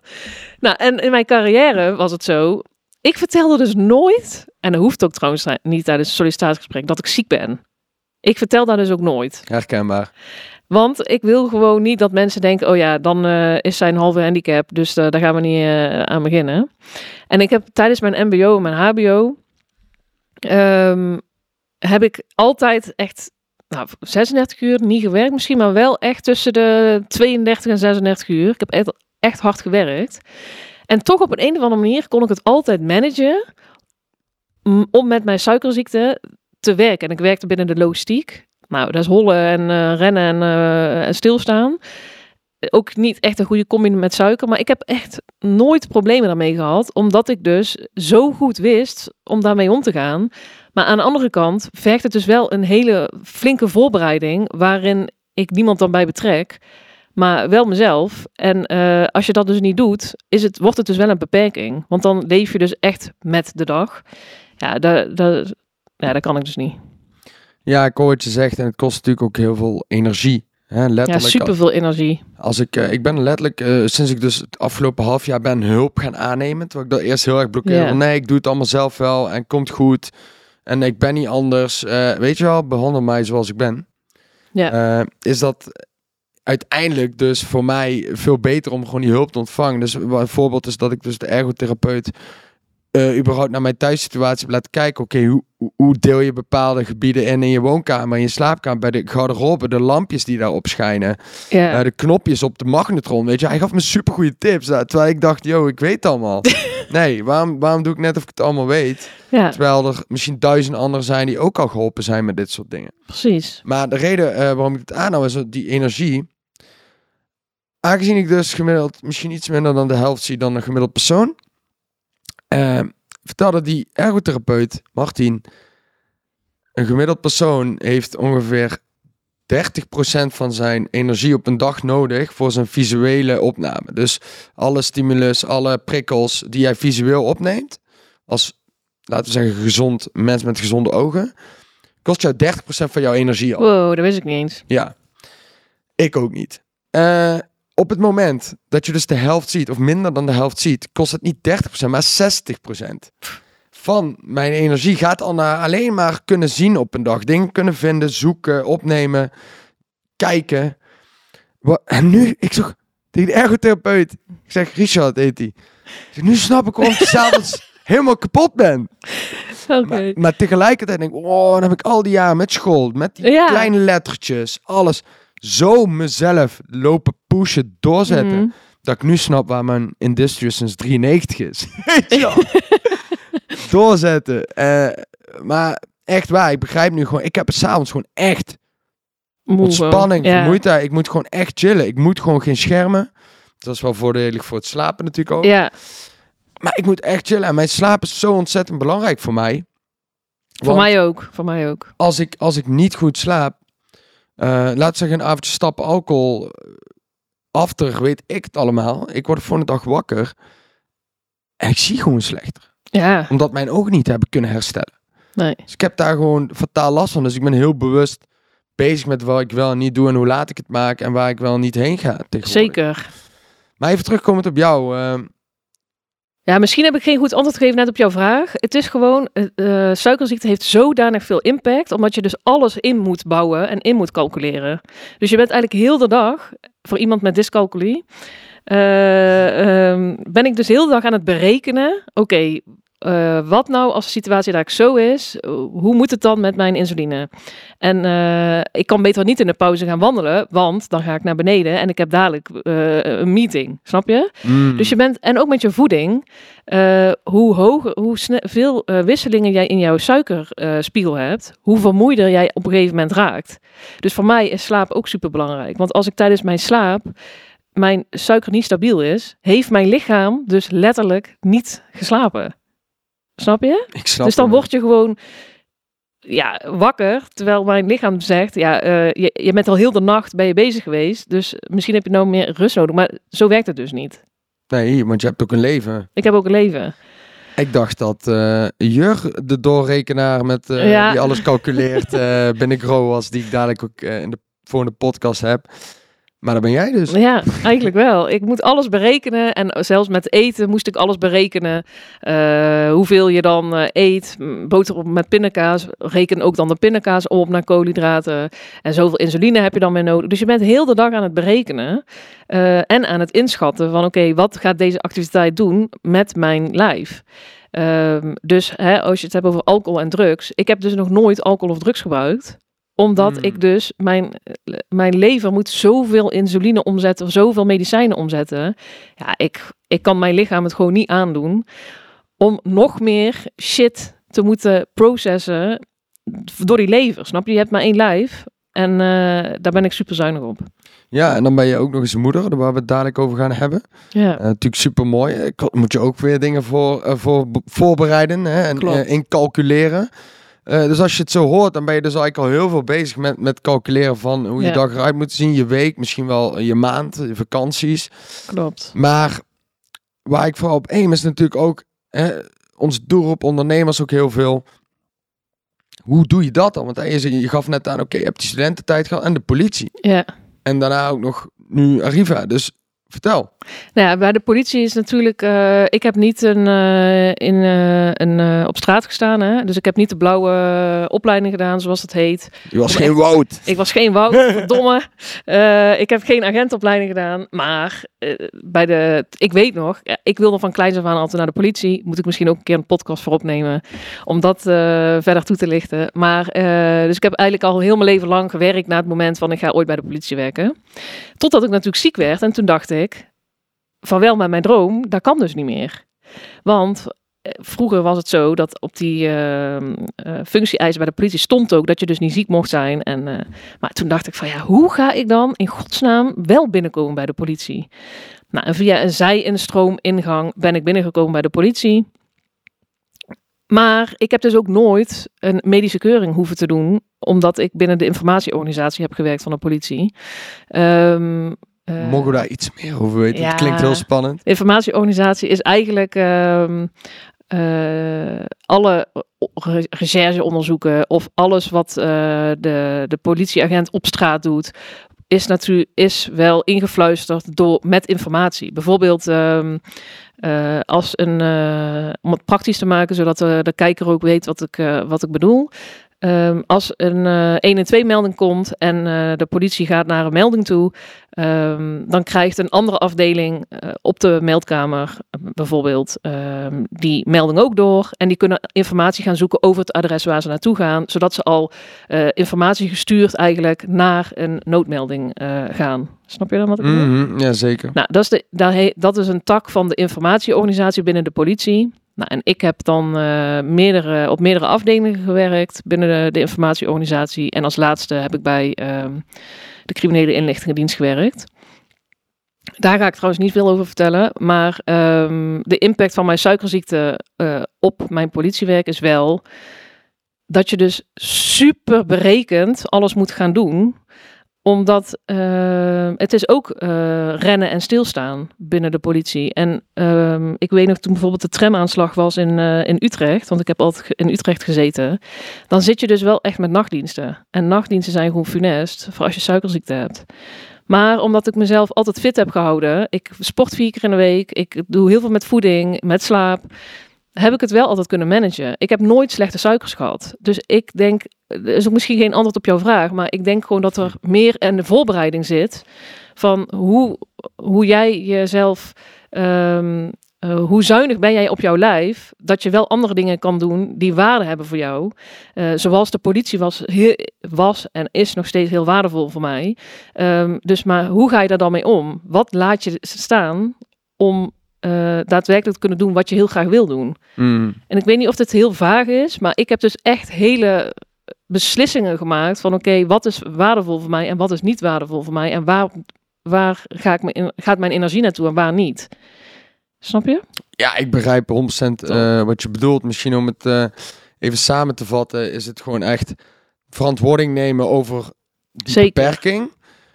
[SPEAKER 2] Nou, en in mijn carrière was het zo. Ik vertelde dus nooit, en dat hoeft ook trouwens niet tijdens het sollicitatiegesprek, dat ik ziek ben. Ik vertel daar dus ook nooit.
[SPEAKER 1] Herkenbaar.
[SPEAKER 2] Want ik wil gewoon niet dat mensen denken, oh ja, dan eh, is zij een halve handicap, dus eh, daar gaan we niet eh, aan beginnen. En ik heb tijdens mijn mbo en mijn hbo, ehm, heb ik altijd echt, nou, 36 uur niet gewerkt misschien, maar wel echt tussen de 32 en 36 uur. Ik heb echt, echt hard gewerkt. En toch op een, een of andere manier kon ik het altijd managen om met mijn suikerziekte te werken. En ik werkte binnen de logistiek. Nou, dat is hollen en eh, rennen en, eh, en stilstaan. Ook niet echt een goede combi met suiker. Maar ik heb echt nooit problemen daarmee gehad. Omdat ik dus zo goed wist om daarmee om te gaan. Maar aan de andere kant vergt het dus wel een hele flinke voorbereiding. Waarin ik niemand dan bij betrek. Maar wel mezelf. En eh, als je dat dus niet doet, is het, wordt het dus wel een beperking. Want dan leef je dus echt met de dag. Ja, dat, dat, ja, dat kan ik dus niet.
[SPEAKER 1] Ja, ik hoor wat je zegt en het kost natuurlijk ook heel veel energie. Hè,
[SPEAKER 2] Ja,
[SPEAKER 1] letterlijk.
[SPEAKER 2] super veel energie.
[SPEAKER 1] Als ik, eh, ik ben letterlijk, eh, sinds ik dus het afgelopen half jaar ben hulp gaan aannemen. Terwijl ik dat eerst heel erg blokkeerde. Nee, ik doe het allemaal zelf wel en komt goed. En ik ben niet anders. Eh, weet je wel, behandel mij zoals ik ben.
[SPEAKER 2] Ja.
[SPEAKER 1] Is dat uiteindelijk dus voor mij veel beter om gewoon die hulp te ontvangen. Dus een voorbeeld is dat ik dus de ergotherapeut überhaupt naar mijn thuissituatie heb laten kijken. Oké, hoe- hoe deel je bepaalde gebieden in in je woonkamer, in je slaapkamer, bij de garderobe, de lampjes die daarop schijnen, eh, de knopjes op de magnetron, weet je. Hij gaf me supergoeie tips, eh, terwijl ik dacht, yo, ik weet het allemaal. (laughs) nee, waarom, waarom doe ik net of ik het allemaal weet? Terwijl er misschien duizend anderen zijn die ook al geholpen zijn met dit soort dingen.
[SPEAKER 2] precies.
[SPEAKER 1] Maar de reden eh, waarom ik het aannam is dat die energie. Aangezien ik dus gemiddeld misschien iets minder dan de helft zie dan een gemiddeld persoon. eh, vertelde die ergotherapeut, Martin. Een gemiddeld persoon heeft ongeveer 30% van zijn energie op een dag nodig voor zijn visuele opname. Dus alle stimulus, alle prikkels die jij visueel opneemt. Als, laten we zeggen, gezond mens met gezonde ogen kost jou 30% van jouw energie al.
[SPEAKER 2] Wow, dat wist ik niet eens.
[SPEAKER 1] Ja, ik ook niet. Eh, op het moment dat je dus de helft ziet, of minder dan de helft ziet, kost het niet 30%, maar 60%. Van mijn energie gaat al naar alleen maar kunnen zien op een dag. Dingen kunnen vinden, zoeken, opnemen, kijken. En nu, ik zeg tegen de ergotherapeut, ik zeg, Richard heet hij. Nu snap ik waarom ik s'avonds (laughs) helemaal kapot ben.
[SPEAKER 2] Oké.
[SPEAKER 1] Maar, maar tegelijkertijd denk ik, oh, dan heb ik al die jaren met school, met die
[SPEAKER 2] Ja.
[SPEAKER 1] kleine lettertjes, alles, zo mezelf lopen pushen, doorzetten,
[SPEAKER 2] Mhm.
[SPEAKER 1] dat ik nu snap waar mijn Industrious sinds 93 is. (laughs) Doorzetten. Eh, maar echt waar, ik begrijp nu gewoon, ik heb het s'avonds gewoon echt
[SPEAKER 2] Moe
[SPEAKER 1] ontspanning,
[SPEAKER 2] Ja.
[SPEAKER 1] vermoeidheid. Ik moet gewoon echt chillen. Ik moet gewoon geen schermen. Dat is wel voordelig voor het slapen natuurlijk ook.
[SPEAKER 2] Ja,
[SPEAKER 1] Maar ik moet echt chillen. En mijn slaap is zo ontzettend belangrijk voor mij.
[SPEAKER 2] voor mij ook. Voor mij ook.
[SPEAKER 1] als ik, als ik niet goed slaap, eh laat zeggen een avondje stappen alcohol, after, weet ik het allemaal. Ik word voor de dag wakker en ik zie gewoon slechter.
[SPEAKER 2] Ja,
[SPEAKER 1] Omdat mijn ogen niet hebben kunnen herstellen.
[SPEAKER 2] nee.
[SPEAKER 1] Dus ik heb daar gewoon fataal last van. Dus ik ben heel bewust bezig met wat ik wel en niet doe en hoe laat ik het maak en waar ik wel niet heen ga.
[SPEAKER 2] Zeker.
[SPEAKER 1] Maar even terugkomend op jou. eh,
[SPEAKER 2] Ja, misschien heb ik geen goed antwoord gegeven net op jouw vraag. Het is gewoon, eh, eh, suikerziekte heeft zodanig veel impact, omdat je dus alles in moet bouwen en in moet calculeren. Dus je bent eigenlijk heel de dag, voor iemand met dyscalculie, eh, ehm, ben ik dus heel de dag aan het berekenen, oké, eh, wat nou als de situatie daar zo is, hoe moet het dan met mijn insuline? En eh, ik kan beter niet in de pauze gaan wandelen, want dan ga ik naar beneden en ik heb dadelijk eh, een meeting, snap je?
[SPEAKER 1] mm,
[SPEAKER 2] Dus je bent, en ook met je voeding, hoe hoger, hoe sne- veel eh, wisselingen jij in jouw suikerspiegel hebt, hoe vermoeider jij op een gegeven moment raakt. Dus voor mij is slaap ook super belangrijk. Want als ik tijdens mijn slaap mijn suiker niet stabiel is, heeft mijn lichaam dus letterlijk niet geslapen. Snap je?
[SPEAKER 1] ik snap
[SPEAKER 2] dus dan word je gewoon ja, wakker, terwijl mijn lichaam zegt, ja, eh, je, je bent al heel de nacht ben je bezig geweest, dus misschien heb je nou meer rust nodig. Maar zo werkt het dus niet.
[SPEAKER 1] Nee, want je hebt ook een leven.
[SPEAKER 2] Ik heb ook een leven.
[SPEAKER 1] Ik dacht dat eh Jur, de doorrekenaar met, eh,
[SPEAKER 2] Ja.
[SPEAKER 1] die alles calculeert eh binnen Grow was, die ik dadelijk ook in de volgende podcast heb. Maar dat ben jij dus.
[SPEAKER 2] Ja, eigenlijk wel. Ik moet alles berekenen. En zelfs met eten moest ik alles berekenen. Eh, hoeveel je dan eh, eet. Boterham met pindakaas. Reken ook dan de pindakaas op naar koolhydraten. En zoveel insuline heb je dan weer nodig. Dus je bent heel de dag aan het berekenen. eh, en aan het inschatten van oké, wat gaat deze activiteit doen met mijn lijf? Ehm, dus hè, als je het hebt over alcohol en drugs. Ik heb dus nog nooit alcohol of drugs gebruikt omdat
[SPEAKER 1] Hmm.
[SPEAKER 2] ik dus, mijn, mijn lever moet zoveel insuline omzetten, zoveel medicijnen omzetten. Ja, ik, ik kan mijn lichaam het gewoon niet aandoen om nog meer shit te moeten processen door die lever. Snap je? Je hebt maar één lijf en eh, daar ben ik super zuinig op.
[SPEAKER 1] Ja, en dan ben je ook nog eens moeder, waar we het dadelijk over gaan hebben.
[SPEAKER 2] Ja,
[SPEAKER 1] Eh, natuurlijk super mooi. Ik moet je ook weer dingen voor, eh, voor voorbereiden hè, en eh, incalculeren. Eh, dus als je het zo hoort, dan ben je dus eigenlijk al heel veel bezig met, met calculeren van hoe je
[SPEAKER 2] Ja.
[SPEAKER 1] dag eruit moet zien, je week, misschien wel je maand, je vakanties.
[SPEAKER 2] klopt.
[SPEAKER 1] Maar waar ik vooral op aim is natuurlijk ook hè, ons doelgroep ondernemers ook heel veel. Hoe doe je dat dan? Want hè, je, gaf net aan, oké, je hebt die studententijd gehad en de politie.
[SPEAKER 2] Ja,
[SPEAKER 1] En daarna ook nog nu Arriva. Dus Vertel.
[SPEAKER 2] Nou ja, bij de politie is natuurlijk. eh, ik heb niet een, eh, in, eh, een, op straat gestaan. Hè? Dus ik heb niet de blauwe opleiding gedaan, zoals het heet.
[SPEAKER 1] Je was geen Wout.
[SPEAKER 2] Ik was geen Wout, verdomme. (laughs) Eh, ik heb geen agentopleiding gedaan. Maar bij de. Ik weet nog, ik wilde van kleins af aan altijd naar de politie. Moet ik misschien ook een keer een podcast voor opnemen. Om dat verder toe te lichten. Maar. dus ik heb eigenlijk al heel mijn leven lang gewerkt na het moment van ik ga ooit bij de politie werken. Totdat ik natuurlijk ziek werd. En toen dacht ik. Van wel met mijn droom, dat kan dus niet meer. Want eh, vroeger was het zo dat op die uh, functie-eisen bij de politie stond ook dat je dus niet ziek mocht zijn. En, eh, maar toen dacht ik van ja, hoe ga ik dan in godsnaam wel binnenkomen bij de politie? Nou, en via een zij-instroom-ingang ben ik binnengekomen bij de politie. Maar ik heb dus ook nooit een medische keuring hoeven te doen, omdat ik binnen de informatieorganisatie heb gewerkt van de politie. Ehm, eh,
[SPEAKER 1] Mogen we daar iets meer over weten?
[SPEAKER 2] ja.
[SPEAKER 1] Het klinkt heel spannend.
[SPEAKER 2] de informatieorganisatie is eigenlijk eh, alle re- rechercheonderzoeken of alles wat eh, de, de politieagent op straat doet, is natuurlijk is wel ingefluisterd door met informatie. Bijvoorbeeld ehm, eh, als een om het praktisch te maken, zodat de, de kijker ook weet wat ik, wat ik bedoel. Ehm, als een eh 112 melding komt en eh, de politie gaat naar een melding toe, ehm, dan krijgt een andere afdeling eh, op de meldkamer eh, bijvoorbeeld ehm, die melding ook door. En die kunnen informatie gaan zoeken over het adres waar ze naartoe gaan, zodat ze al informatie gestuurd eigenlijk naar een noodmelding gaan. Snap je dan wat ik bedoel?
[SPEAKER 1] Mhm, ja, zeker.
[SPEAKER 2] Nou, dat is, de, dat is een tak van de informatieorganisatie binnen de politie. Nou, en ik heb dan eh, meerdere, op meerdere afdelingen gewerkt binnen de, informatieorganisatie. En als laatste heb ik bij ehm, de criminele inlichtingendienst gewerkt. Daar ga ik trouwens niet veel over vertellen. Maar ehm, de impact van mijn suikerziekte eh, op mijn politiewerk is wel dat je dus super berekend alles moet gaan doen omdat eh, het is ook eh, rennen en stilstaan binnen de politie. En ehm, ik weet nog toen bijvoorbeeld de tramaanslag was in, eh, in Utrecht, want ik heb altijd in Utrecht gezeten. Dan zit je dus wel echt met nachtdiensten. En nachtdiensten zijn gewoon funest voor als je suikerziekte hebt. Maar omdat ik mezelf altijd fit heb gehouden, ik sport vier keer in de week, ik doe heel veel met voeding, met slaap, heb ik het wel altijd kunnen managen. Ik heb nooit slechte suikers gehad. Dus ik denk, er is ook misschien geen antwoord op jouw vraag, maar ik denk gewoon dat er meer in de voorbereiding zit van hoe, hoe jij jezelf, ehm, eh, hoe zuinig ben jij op jouw lijf, dat je wel andere dingen kan doen die waarde hebben voor jou. Eh, zoals de politie was, was en is nog steeds heel waardevol voor mij. Ehm, dus maar hoe ga je daar dan mee om? Wat laat je staan om eh, daadwerkelijk kunnen doen wat je heel graag wil doen?
[SPEAKER 1] Mhm.
[SPEAKER 2] En ik weet niet of het heel vaag is, maar ik heb dus echt hele beslissingen gemaakt van oké, wat is waardevol voor mij en wat is niet waardevol voor mij en waar, waar ga ik mijn, gaat mijn energie naartoe en waar niet. Snap je?
[SPEAKER 1] Ja, ik begrijp 100% eh, wat je bedoelt. Misschien om het eh, even samen te vatten, is het gewoon echt verantwoording nemen over die
[SPEAKER 2] Zeker.
[SPEAKER 1] beperking.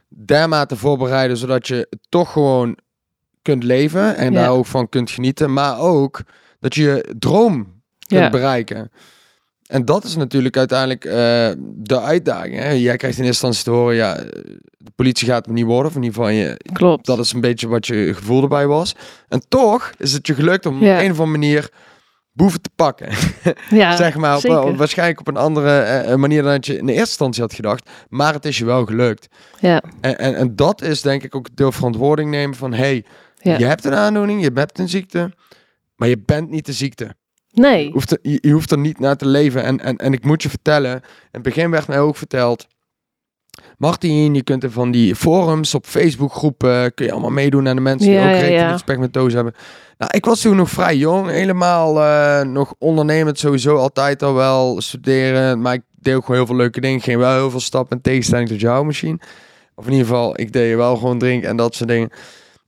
[SPEAKER 1] Dermate voorbereiden, zodat je toch gewoon kunt leven en daar ook van kunt genieten. Maar ook dat je je droom kunt bereiken. En dat is natuurlijk uiteindelijk eh, de uitdaging. Hè? Jij krijgt in eerste instantie te horen, ja, de politie gaat het niet worden. Of in ieder geval, je,
[SPEAKER 2] Klopt.
[SPEAKER 1] dat is een beetje wat je gevoel erbij was. En toch is het je gelukt om
[SPEAKER 2] Ja.
[SPEAKER 1] op een of andere manier boeven te pakken. (laughs)
[SPEAKER 2] ja,
[SPEAKER 1] zeg maar, op, waarschijnlijk op een andere eh, manier dan dat je in de eerste instantie had gedacht. Maar het is je wel gelukt.
[SPEAKER 2] ja,
[SPEAKER 1] En, en, en dat is denk ik ook deel verantwoording nemen van... hey,
[SPEAKER 2] Ja.
[SPEAKER 1] je hebt een aandoening, je hebt een ziekte, maar je bent niet de ziekte.
[SPEAKER 2] nee.
[SPEAKER 1] Je hoeft, er, je, je hoeft er niet naar te leven. En, en, en ik moet je vertellen, in het begin werd mij ook verteld... Martin, je kunt er van die forums op Facebook groepen, kun je allemaal meedoen aan de mensen die ook rekening met doos hebben. Nou, ik was toen nog vrij jong, helemaal eh, nog ondernemend sowieso, altijd al wel studeren. Maar ik deed ook gewoon heel veel leuke dingen, ging wel heel veel stappen in tegenstelling tot jou misschien. Of in ieder geval, ik deed wel gewoon drinken en dat soort dingen.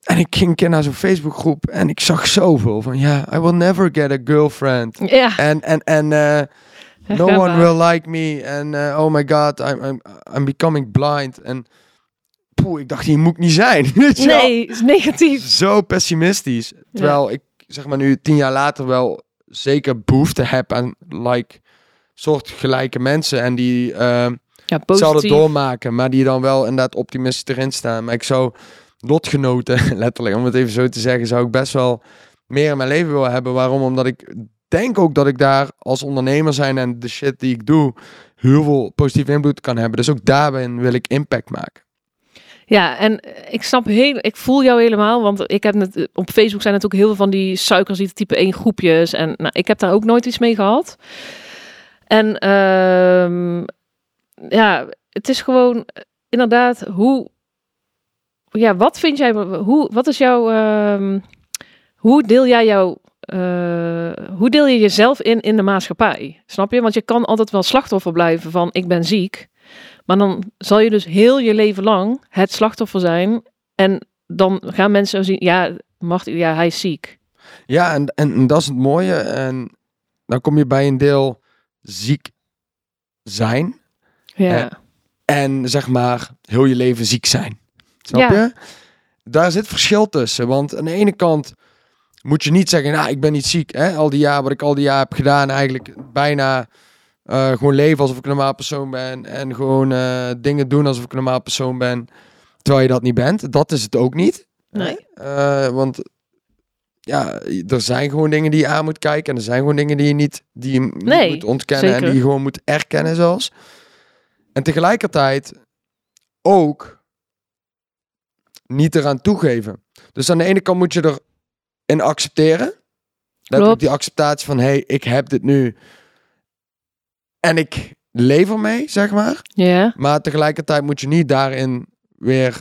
[SPEAKER 1] En ik ging keer naar zo'n Facebookgroep en ik zag zoveel van, ja, I will never get a girlfriend.
[SPEAKER 2] Ja,
[SPEAKER 1] En, en, en eh, no one will like me. En uh, oh my god, I'm, I'm, I'm becoming blind. En poeh, ik dacht, hier moet ik niet zijn. (laughs)
[SPEAKER 2] Nee, is negatief.
[SPEAKER 1] Zo pessimistisch. Terwijl ik, zeg maar nu, tien jaar later wel zeker behoefte heb aan, like, soortgelijke mensen. En die uh,
[SPEAKER 2] Ja,
[SPEAKER 1] hetzelfde
[SPEAKER 2] positief.
[SPEAKER 1] doormaken. Maar die dan wel inderdaad optimistisch erin staan. Maar ik zou lotgenoten, (laughs) letterlijk, om het even zo te zeggen, zou ik best wel meer in mijn leven willen hebben. Waarom? Omdat ik denk ook dat ik daar als ondernemer zijn en de shit die ik doe, heel veel positieve invloed kan hebben. Dus ook daarbij wil ik impact maken.
[SPEAKER 2] Ja, en ik snap heel, ik voel jou helemaal, want ik heb net op Facebook zijn natuurlijk heel veel van die suikerziekte type 1 groepjes en nou, ik heb daar ook nooit iets mee gehad. En ehm, ja, het is gewoon inderdaad hoe, ja, wat vind jij, hoe, wat is jouw, ehm, hoe deel jij jouw uh, hoe deel je jezelf in in de maatschappij? Snap je? Want je kan altijd wel slachtoffer blijven van ik ben ziek. Maar dan zal je dus heel je leven lang het slachtoffer zijn. En dan gaan mensen zien, ja, mag, ja hij is ziek.
[SPEAKER 1] Ja, en, en, dat is het mooie. En dan kom je bij een deel ziek zijn.
[SPEAKER 2] Ja.
[SPEAKER 1] En, zeg maar heel je leven ziek zijn. Snap ja. je? Daar zit verschil tussen. Want aan de ene kant moet je niet zeggen, nou, ik ben niet ziek. Hè? Al die jaar, wat ik al die jaar heb gedaan, eigenlijk bijna uh, gewoon leven alsof ik een normaal persoon ben. En gewoon uh, dingen doen alsof ik een normaal persoon ben. Terwijl je dat niet bent. Dat is het ook niet.
[SPEAKER 2] Nee.
[SPEAKER 1] Uh, want ja, er zijn gewoon dingen die je aan moet kijken. En er zijn gewoon dingen die je niet, die je nee, moet ontkennen. Zeker. En die je gewoon moet erkennen zelfs. En tegelijkertijd ook niet eraan toegeven. Dus aan de ene kant moet je er en accepteren. Dat die acceptatie van, hey, ik heb dit nu en ik leef ermee, zeg maar.
[SPEAKER 2] Ja.
[SPEAKER 1] Maar tegelijkertijd moet je niet daarin weer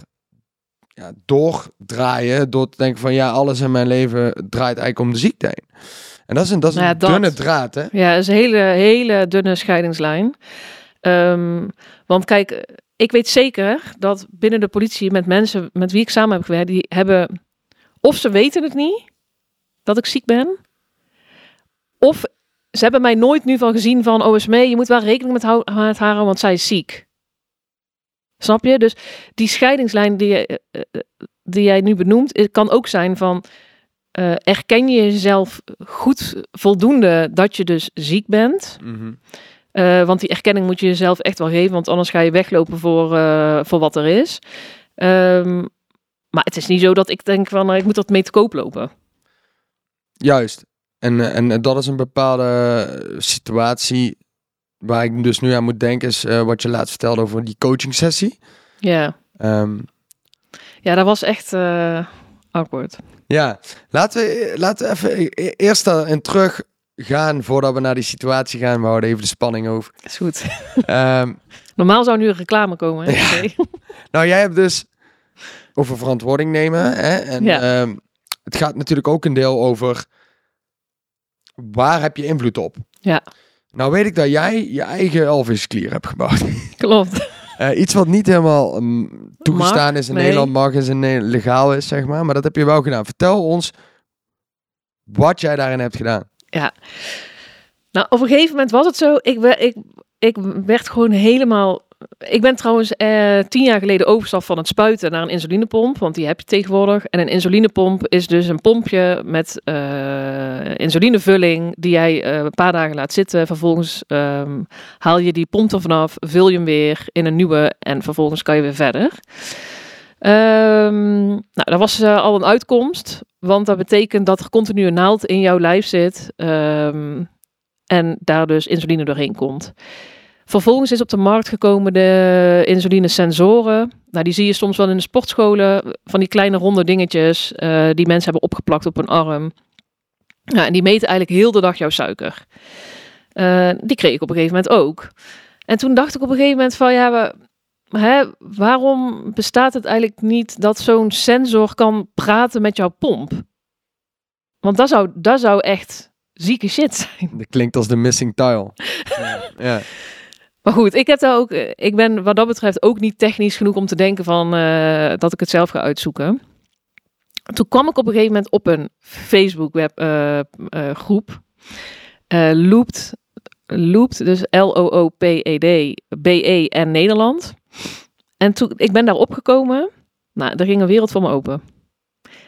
[SPEAKER 1] ja, doordraaien door te denken van, ja, alles in mijn leven draait eigenlijk om de ziekte heen. En dat is een, dat is een dunne draad, hè?
[SPEAKER 2] Ja, dat is een hele, hele dunne scheidingslijn. Um, want kijk, ik weet zeker dat binnen de politie met mensen met wie ik samen heb gewerkt, die hebben, of ze weten het niet, dat ik ziek ben. Of ze hebben mij nooit nu van gezien van OSME, je moet wel rekening met, haar houden, want zij is ziek. Snap je? Dus die scheidingslijn die, je, eh, eh, die jij nu benoemt, kan ook zijn van uh, erken je jezelf goed voldoende dat je dus ziek bent.
[SPEAKER 1] Mhm.
[SPEAKER 2] want die erkenning moet je jezelf echt wel geven, want anders ga je weglopen voor, voor wat er is. Um, maar het is niet zo dat ik denk van ik moet dat mee te koop lopen.
[SPEAKER 1] Juist. En, eh, en dat is een bepaalde eh, situatie waar ik dus nu aan moet denken, is uh, wat je laatst vertelde over die coaching sessie.
[SPEAKER 2] Ja.
[SPEAKER 1] Um,
[SPEAKER 2] ja, dat was echt uh, awkward.
[SPEAKER 1] Ja, laten we, laten we even e-, eerst in terug gaan voordat we naar die situatie gaan. We houden even de spanning over.
[SPEAKER 2] Is goed.
[SPEAKER 1] Um,
[SPEAKER 2] Normaal zou nu een reclame komen. Hè? Ja. (laughs)
[SPEAKER 1] nou, jij hebt dus over verantwoording nemen. Hè? En ja. um, het gaat natuurlijk ook een deel over waar heb je invloed op.
[SPEAKER 2] Ja.
[SPEAKER 1] Nou weet ik dat jij je eigen Elvis-klier hebt gebouwd. (laughs)
[SPEAKER 2] Klopt.
[SPEAKER 1] Uh, iets wat niet helemaal um, toegestaan is in Nederland, mag is en legaal is, zeg maar. Maar dat heb je wel gedaan. Vertel ons wat jij daarin hebt gedaan.
[SPEAKER 2] Ja. Nou, op een gegeven moment was het zo. Ik, ik, ik werd gewoon helemaal ik ben trouwens eh, tien jaar geleden overstap van het spuiten naar een insulinepomp, want die heb je tegenwoordig. En een insulinepomp is dus een pompje met uh, insulinevulling die jij uh, een paar dagen laat zitten. Vervolgens um, haal je die pomp er vanaf, vul je hem weer in een nieuwe en vervolgens kan je weer verder. Um, nou, dat was al een uitkomst, want dat betekent dat er continu een naald in jouw lijf zit um, en daar dus insuline doorheen komt. Vervolgens is op de markt gekomen de insulinesensoren. Nou, die zie je soms wel in de sportscholen. Van die kleine ronde dingetjes uh, die mensen hebben opgeplakt op hun arm. Nou, en die meten eigenlijk heel de dag jouw suiker. Uh, die kreeg ik op een gegeven moment ook. En toen dacht ik op een gegeven moment van ja, we, hè, waarom bestaat het eigenlijk niet dat zo'n sensor kan praten met jouw pomp? Want dat zou, dat zou echt zieke shit zijn.
[SPEAKER 1] Dat klinkt als de missing tile. (laughs) ja.
[SPEAKER 2] Maar goed, ik, heb daar ook, eh, ik ben wat dat betreft ook niet technisch genoeg om te denken van, uh, dat ik het zelf ga uitzoeken. Toen kwam ik op een gegeven moment op een Facebook web uh, uh, groep. Looped, Looped, dus L-O-O-P-E-D, B-E en Nederland. En toen, ik ben daar opgekomen. Nou, er ging een wereld voor me open.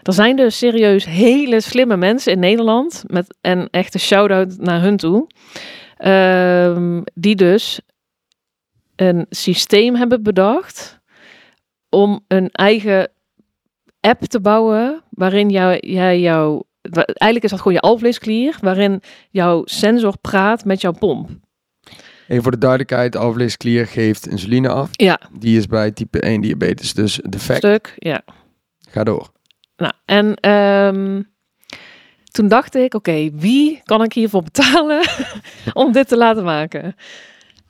[SPEAKER 2] Er zijn dus serieus hele slimme mensen in Nederland. Met, en echt een shout-out naar hun toe. Uh, die dus een systeem hebben bedacht om een eigen app te bouwen waarin jou, jij jouw... Eigenlijk is dat gewoon je alvleesklier, waarin jouw sensor praat met jouw pomp.
[SPEAKER 1] Even voor de duidelijkheid, alvleesklier geeft insuline af.
[SPEAKER 2] Ja,
[SPEAKER 1] Die is bij type 1 diabetes dus defect.
[SPEAKER 2] stuk, ja.
[SPEAKER 1] Ga door.
[SPEAKER 2] Nou, en ehm, toen dacht ik, oké, wie kan ik hiervoor betalen (laughs) om dit te laten maken?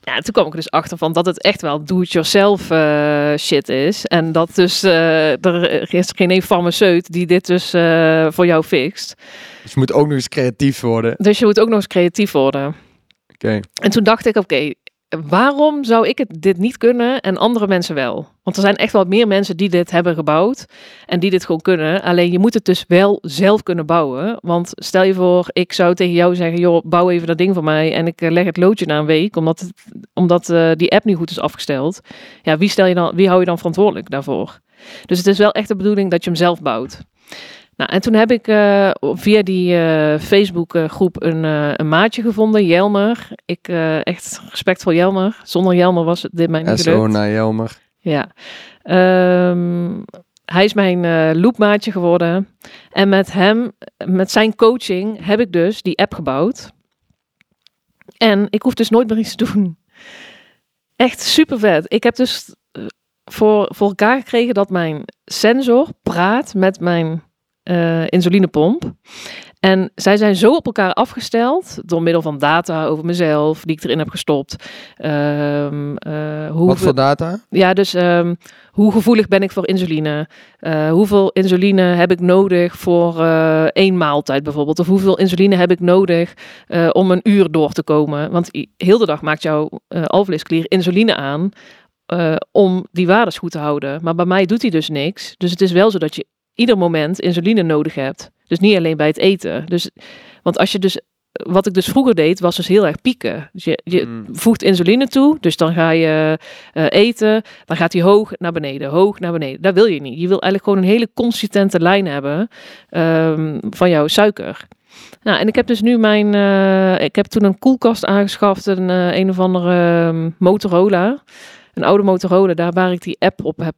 [SPEAKER 2] Ja, toen kwam ik dus achter van dat het echt wel do-it-yourself eh, shit is. En dat dus eh, er is geen één farmaceut die dit dus eh, voor jou fixt.
[SPEAKER 1] Dus je moet ook nog eens creatief worden.
[SPEAKER 2] Dus je moet ook nog eens creatief worden. En toen dacht ik, oké, waarom zou ik het dit niet kunnen en andere mensen wel? Want er zijn echt wel meer mensen die dit hebben gebouwd en die dit gewoon kunnen. Alleen je moet het dus wel zelf kunnen bouwen. Want stel je voor, ik zou tegen jou zeggen, joh, bouw even dat ding voor mij en ik eh, leg het loodje na een week, omdat, het, omdat eh, die app niet goed is afgesteld. Ja, wie, stel je dan, wie hou je dan verantwoordelijk daarvoor? Dus het is wel echt de bedoeling dat je hem zelf bouwt. Nou, en toen heb ik eh, via die eh, Facebook-groep een, eh, een maatje gevonden, Jelmer. Ik echt respect voor Jelmer. Zonder Jelmer was het dit mij niet
[SPEAKER 1] SO
[SPEAKER 2] gelukt.
[SPEAKER 1] naar Jelmer.
[SPEAKER 2] Ja. Ehm, hij is mijn loopmaatje geworden. En met hem, met zijn coaching, heb ik dus die app gebouwd. En ik hoef dus nooit meer iets te doen. Echt super vet. Ik heb dus voor, voor elkaar gekregen dat mijn sensor praat met mijn eh, insulinepomp. En zij zijn zo op elkaar afgesteld door middel van data over mezelf, die ik erin heb gestopt. Ehm, eh, hoe
[SPEAKER 1] Wat voor data?
[SPEAKER 2] ja, dus ehm, hoe gevoelig ben ik voor insuline? Eh, hoeveel insuline heb ik nodig voor eh, één maaltijd bijvoorbeeld? Of hoeveel insuline heb ik nodig om een uur door te komen? Want heel de dag maakt jouw alvleesklier insuline aan om die waardes goed te houden. Maar bij mij doet hij dus niks. Dus het is wel zo dat je ieder moment insuline nodig hebt. Dus niet alleen bij het eten. Dus, want als je dus, wat ik dus vroeger deed, was dus heel erg pieken. Dus je, je
[SPEAKER 1] Mm.
[SPEAKER 2] voegt insuline toe, dus dan ga je eh, eten, dan gaat hij hoog naar beneden, hoog naar beneden. Dat wil je niet. Je wil eigenlijk gewoon een hele consistente lijn hebben ehm, van jouw suiker. Nou, en ik heb dus nu mijn, eh, ik heb toen een koelkast aangeschaft, een, eh, een of andere ehm, Motorola. Een oude Motorola, daar waar ik die app op heb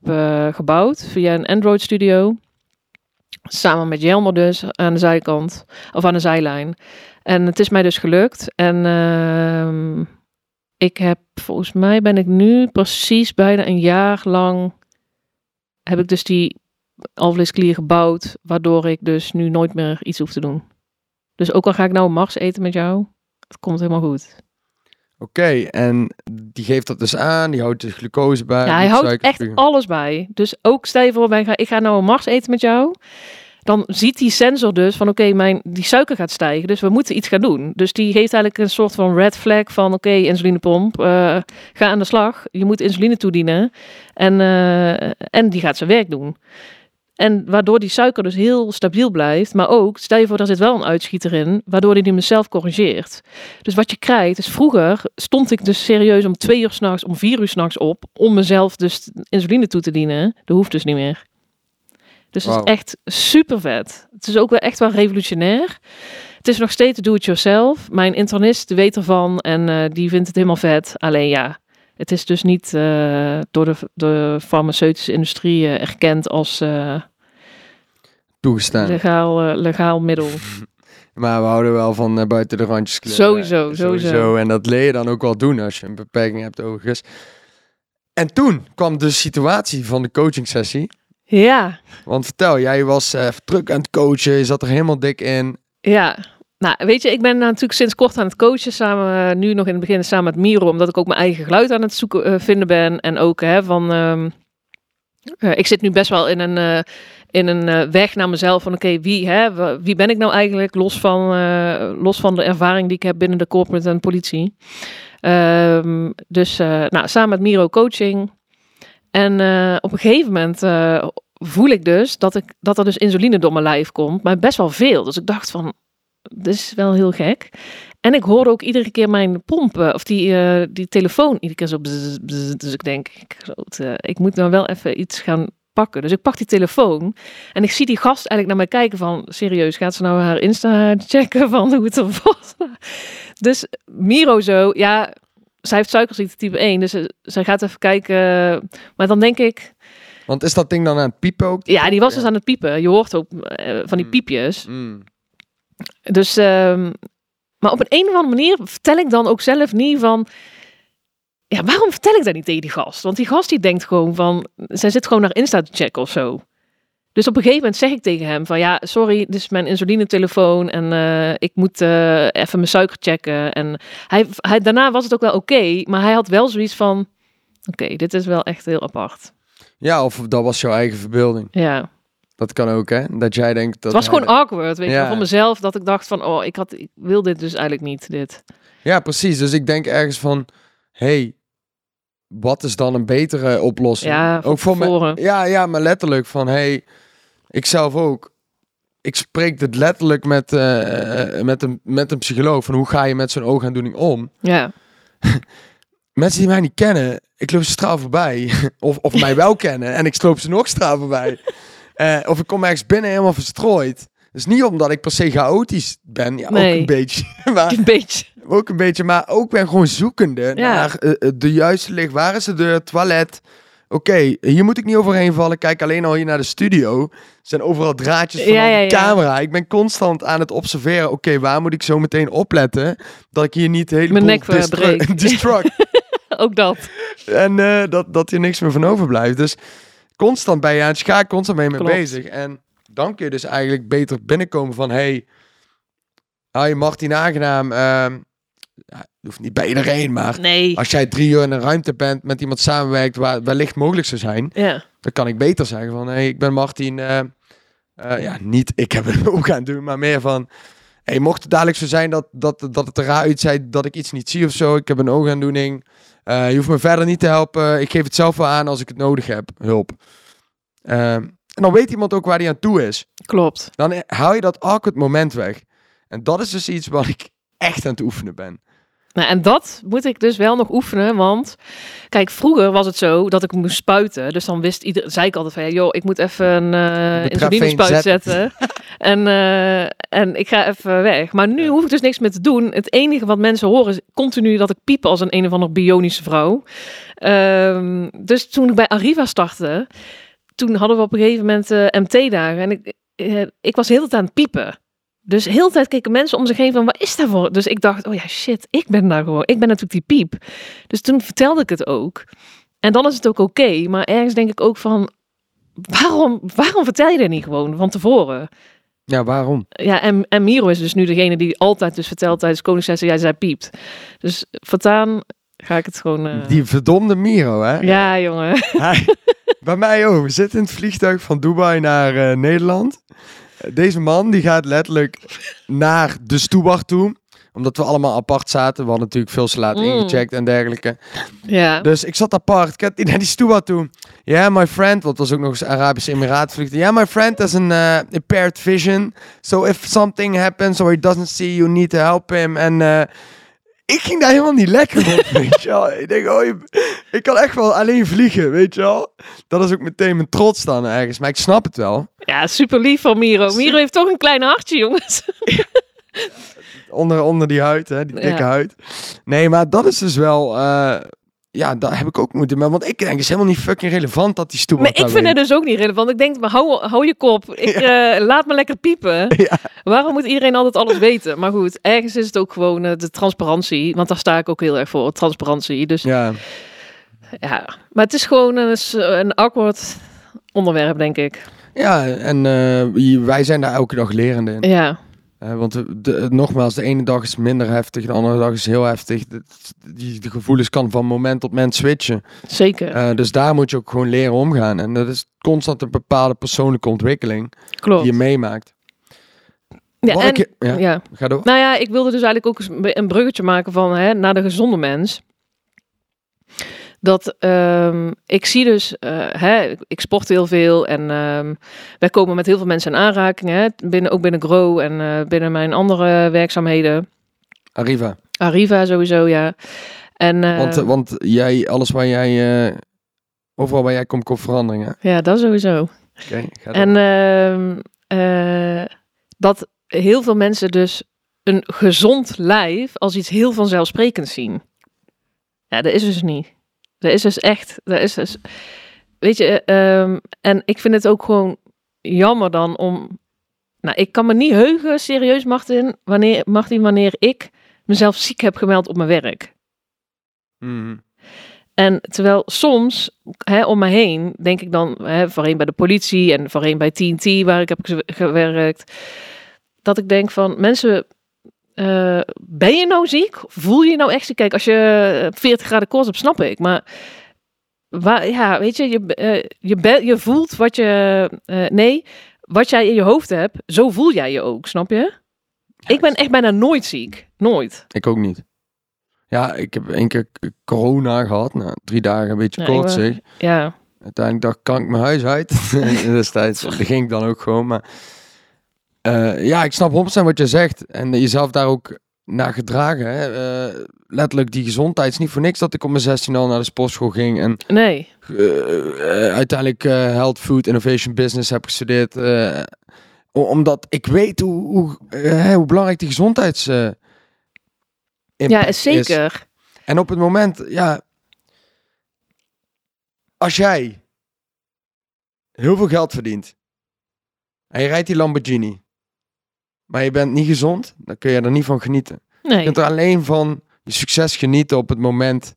[SPEAKER 2] gebouwd via een Android Studio. Samen met Jelmer dus aan de zijkant, of aan de zijlijn. En het is mij dus gelukt. En ehm, ik heb, volgens mij ben ik nu precies bijna een jaar lang, heb ik dus die alvleesklier gebouwd, waardoor ik dus nu nooit meer iets hoef te doen. Dus ook al ga ik nou Mars eten met jou, het komt helemaal goed.
[SPEAKER 1] Oké, en die geeft dat dus aan, die houdt de glucose bij.
[SPEAKER 2] Ja, hij houdt echt alles bij. Dus ook stel je voor, ik ga nou een Mars eten met jou. Dan ziet die sensor dus van oké, mijn die suiker gaat stijgen. Dus we moeten iets gaan doen. Dus die geeft eigenlijk een soort van red flag van oké, insulinepomp, eh, ga aan de slag. Je moet insuline toedienen. En, eh, en die gaat zijn werk doen. En waardoor die suiker dus heel stabiel blijft. Maar ook, stel je voor, daar zit wel een uitschieter in. Waardoor hij die mezelf corrigeert. Dus wat je krijgt, is vroeger stond ik dus serieus om twee uur s'nachts, om vier uur s'nachts op. Om mezelf dus insuline toe te dienen. Dat hoeft dus niet meer. Dus het is echt super vet. Het is ook wel echt wel revolutionair. Het is nog steeds do-it-yourself. Mijn internist weet ervan en eh, die vindt het helemaal vet. Alleen ja, het is dus niet eh, door de, de farmaceutische industrie eh, erkend als eh,
[SPEAKER 1] Toegestaan.
[SPEAKER 2] legaal, legaal middel. (laughs)
[SPEAKER 1] Maar we houden wel van buiten de randjes kleuren.
[SPEAKER 2] Sowieso, sowieso.
[SPEAKER 1] En dat leer je dan ook wel doen als je een beperking hebt overigens. En toen kwam de situatie van de coaching sessie.
[SPEAKER 2] Ja,
[SPEAKER 1] Want vertel, jij was druk aan het coachen, je zat er helemaal dik in.
[SPEAKER 2] Ja, nou weet je, ik ben natuurlijk sinds kort aan het coachen, samen, eh, nu nog in het begin samen met Miro, omdat ik ook mijn eigen geluid aan het zoeken eh, vinden ben. En ook hè, van, ehm, eh, ik zit nu best wel in een, in een weg naar mezelf van oké, wie, hè, wie ben ik nou eigenlijk, los van, los van de ervaring die ik heb binnen de corporate en politie. Ehm, dus nou, samen met Miro coaching. En op een gegeven moment voel ik dus dat, ik, dat er dus insuline door mijn lijf komt, maar best wel veel. Dus ik dacht van, is wel heel gek. En ik hoorde ook iedere keer mijn pomp, eh, of die, eh, die telefoon, iedere keer zo bzz, bzz. Dus ik denk, ik, ik moet nou wel even iets gaan pakken. Dus ik pak die telefoon en ik zie die gast eigenlijk naar mij kijken van, serieus, gaat ze nou haar Insta checken van hoe het er was? (laughs) Dus Miro zo, ja, zij heeft suikerziekte type 1, dus ze, zij gaat even kijken. Maar dan denk ik,
[SPEAKER 1] Want is dat ding dan aan het piepen ook?
[SPEAKER 2] Ja, die was dus aan het piepen. Je hoort ook eh, van die
[SPEAKER 1] Mm.
[SPEAKER 2] piepjes.
[SPEAKER 1] Mm.
[SPEAKER 2] Dus, ehm, maar op een, een of andere manier vertel ik dan ook zelf niet van... Ja, waarom vertel ik dat niet tegen die gast? Want die gast die denkt gewoon van... Zij zit gewoon naar Insta te checken of zo. Dus op een gegeven moment zeg ik tegen hem van... Ja, sorry, dit is mijn insulinetelefoon en eh, ik moet eh, even mijn suiker checken. En hij, hij, daarna was het ook wel oké, maar hij had wel zoiets van... Oké, dit is wel echt heel apart.
[SPEAKER 1] Ja, of dat was jouw eigen verbeelding.
[SPEAKER 2] Ja,
[SPEAKER 1] Dat kan ook, hè? Dat jij denkt dat.
[SPEAKER 2] het was gewoon awkward, weet je
[SPEAKER 1] Ja.
[SPEAKER 2] voor mezelf. Dat ik dacht van, oh, ik, had, ik wil dit dus eigenlijk niet, dit.
[SPEAKER 1] Ja, precies. Dus ik denk ergens van, hey, wat is dan een betere oplossing?
[SPEAKER 2] Ja,
[SPEAKER 1] ook voor me.
[SPEAKER 2] tevoren.
[SPEAKER 1] Ja, ja, maar letterlijk van, hey, ik zelf ook. Ik spreek dit letterlijk met, eh, eh, met, een, met een psycholoog van hoe ga je met zo'n oogaandoening om?
[SPEAKER 2] Ja, (laughs)
[SPEAKER 1] Mensen die mij niet kennen, ik loop ze straal voorbij. (laughs) of, of mij wel kennen en ik sloop ze nog straal voorbij. Eh, of ik kom ergens binnen helemaal verstrooid. Dus niet omdat ik per se chaotisch ben, ja,
[SPEAKER 2] Nee.
[SPEAKER 1] ook een beetje. (laughs) Maar
[SPEAKER 2] een beetje.
[SPEAKER 1] ook een beetje, maar ook ben gewoon zoekende naar eh, eh, de juiste licht. Waar is de deur? Toilet. Oké, hier moet ik niet overheen vallen. Kijk alleen al hier naar de studio. Er zijn overal draadjes van
[SPEAKER 2] Ja, ja,
[SPEAKER 1] de camera. Ik ben constant aan het observeren. Oké, waar moet ik zo meteen opletten? Dat ik hier niet helemaal
[SPEAKER 2] Mijn nek. (laughs) (laughs) Ook dat.
[SPEAKER 1] en dat, dat hier niks meer van overblijft. Dus constant ben je aan het schaken, constant mee
[SPEAKER 2] Klopt.
[SPEAKER 1] bezig. En dan kun je dus eigenlijk beter binnenkomen van... Hey, hoi Martin Aangenaam. ehm, ja, hoeft niet bij iedereen, maar...
[SPEAKER 2] Nee.
[SPEAKER 1] Als jij drie uur in een ruimte bent met iemand samenwerkt waar wellicht mogelijk zou zijn,
[SPEAKER 2] Ja,
[SPEAKER 1] dan kan ik beter zeggen van, hey, ik ben Martin. eh, eh, ja, niet ik heb het (laughs) ook gaan doen, maar meer van, hey, mocht het dadelijk zo zijn dat, dat, dat het er raar uitziet dat ik iets niet zie of zo, ik heb een oogaandoening, eh, je hoeft me verder niet te helpen, ik geef het zelf wel aan als ik het nodig heb, hulp. Ehm, en dan weet iemand ook waar hij aan toe is.
[SPEAKER 2] klopt.
[SPEAKER 1] Dan haal je dat awkward moment weg. En dat is dus iets wat ik echt aan het oefenen ben.
[SPEAKER 2] Nou, en dat moet ik dus wel nog oefenen, want kijk, vroeger was het zo dat ik moest spuiten. Dus dan wist iedereen, zei ik altijd van, ja, joh, ik moet even een uh, insulinespuit zetten. (laughs) en, uh, en ik ga even weg. Maar nu hoef ik dus niks meer te doen. Het enige wat mensen horen is continu dat ik piep als een een of andere bionische vrouw. Um, dus toen ik bij Arriva startte, toen hadden we op een gegeven moment uh, MT-dagen. En ik, uh, ik was heel de tijd aan het piepen. Dus heel de tijd keken mensen om zich heen van, wat is dat voor? Dus ik dacht, oh ja, shit, ik ben daar gewoon. Ik ben natuurlijk die piep. Dus toen vertelde ik het ook. En dan is het ook oké. Okay, maar ergens denk ik ook van, waarom, waarom vertel je dat niet gewoon van tevoren?
[SPEAKER 1] Ja, waarom?
[SPEAKER 2] Ja, en, en Miro is dus nu degene die altijd dus vertelt tijdens Koningslessen, jij zij piept. Dus voortaan ga ik het gewoon... Uh...
[SPEAKER 1] Die verdomde Miro, hè?
[SPEAKER 2] Ja, jongen.
[SPEAKER 1] Hij, (laughs) bij mij ook. We zitten in het vliegtuig van Dubai naar uh, Nederland. Deze man die gaat letterlijk naar de steward toe. Omdat we allemaal apart zaten. We hadden natuurlijk veel te laat mm. ingecheckt en dergelijke.
[SPEAKER 2] Ja.
[SPEAKER 1] Dus ik zat apart. Ik had naar die steward toe. Ja, yeah, my friend. Want het was ook nog eens Arabische vluchten. Ja, yeah, my friend has an uh, impaired vision. So if something happens or he doesn't see you, need to help him. En uh, ik ging daar helemaal niet lekker op, (laughs) weet je wel. Ik denk, oh, ik kan echt wel alleen vliegen, weet je wel. Dat is ook meteen mijn trots dan ergens. Maar ik snap het wel.
[SPEAKER 2] Ja, super lief van Miro. Miro heeft toch een klein hartje, jongens. (laughs)
[SPEAKER 1] onder, onder die huid, hè, die dikke ja. huid. Nee, maar dat is dus wel... Uh, ja, daar heb ik ook moeten mee. Want ik denk, het is helemaal niet fucking relevant dat die stoel.
[SPEAKER 2] Maar ik vind het dus ook niet relevant. Ik denk, maar hou, hou je kop. Ik, (laughs) ja. uh, laat me lekker piepen. (laughs) Ja. Waarom moet iedereen altijd alles weten? Maar goed, ergens is het ook gewoon uh, de transparantie. Want daar sta ik ook heel erg voor, transparantie. Dus
[SPEAKER 1] ja,
[SPEAKER 2] ja. maar het is gewoon een, een awkward onderwerp, denk ik.
[SPEAKER 1] Ja, en uh, wij zijn daar elke dag lerende in.
[SPEAKER 2] Ja.
[SPEAKER 1] Want de, de, nogmaals, de ene dag is minder heftig, de andere dag is heel heftig. De, die, de gevoelens kan van moment tot moment switchen.
[SPEAKER 2] Zeker.
[SPEAKER 1] Uh, dus daar moet je ook gewoon leren omgaan. En dat is constant een bepaalde persoonlijke ontwikkeling
[SPEAKER 2] Klopt.
[SPEAKER 1] die je meemaakt.
[SPEAKER 2] Ja, en,
[SPEAKER 1] ik, ja,
[SPEAKER 2] ja.
[SPEAKER 1] Ga door.
[SPEAKER 2] Nou ja, ik wilde dus eigenlijk ook een bruggetje maken van hè, naar de gezonde mens. Dat um, ik zie dus, uh, hè, ik sport heel veel en um, wij komen met heel veel mensen in aanraking. Hè, binnen, ook binnen Grow en uh, binnen mijn andere werkzaamheden.
[SPEAKER 1] Arriva.
[SPEAKER 2] Arriva sowieso, ja. En, uh,
[SPEAKER 1] want, want jij, alles waar jij, overal waar jij komt, komt verandering, hè?
[SPEAKER 2] Ja, dat sowieso.
[SPEAKER 1] Oké, okay, ga
[SPEAKER 2] En dat heel veel mensen dus een gezond lijf als iets heel vanzelfsprekends zien. Ja, dat is dus niet. Dat is dus echt, dat is dus... weet je, ehm, en ik vind het ook gewoon jammer dan om. Nou, ik kan me niet heugen, serieus, Martin, wanneer, Martin, wanneer ik mezelf ziek heb gemeld op mijn werk.
[SPEAKER 1] Mhm.
[SPEAKER 2] En terwijl soms hè, om me heen, denk ik dan, hè, voorheen bij de politie en voorheen bij TNT, waar ik heb ge- gewerkt, dat ik denk van mensen, eh, ben je nou ziek? Voel je nou echt ziek? Kijk, als je 40 graden koorts hebt, snap ik. Maar waar, ja, weet je, je, eh, je, be- je voelt wat je, eh, nee, wat jij in je hoofd hebt, zo voel jij je ook, snap je? ik ben echt bijna nooit ziek. Nooit.
[SPEAKER 1] Ik ook niet. Ja, ik heb één keer corona gehad. Nou, drie dagen een beetje
[SPEAKER 2] Ja, ik
[SPEAKER 1] kort zeg.
[SPEAKER 2] Ja,
[SPEAKER 1] Uiteindelijk dacht ik, kan ik mijn huis uit? (laughs) (laughs) Destijds ging ik dan ook gewoon. Maar eh, ja, ik snap 100% wat je zegt. En jezelf daar ook naar gedragen. Hè? Eh, letterlijk, die gezondheid is niet voor niks dat ik op mijn 16 al naar de sportschool ging. En
[SPEAKER 2] nee.
[SPEAKER 1] eh, uiteindelijk Health Food Innovation Business heb gestudeerd. omdat ik weet hoe, hoe, hoe belangrijk die gezondheids...
[SPEAKER 2] Ja, is zeker.
[SPEAKER 1] en op het moment, ja, als jij heel veel geld verdient en je rijdt die Lamborghini, maar je bent niet gezond, dan kun je er niet van genieten. Je
[SPEAKER 2] Nee.
[SPEAKER 1] kunt er alleen van je succes genieten op het moment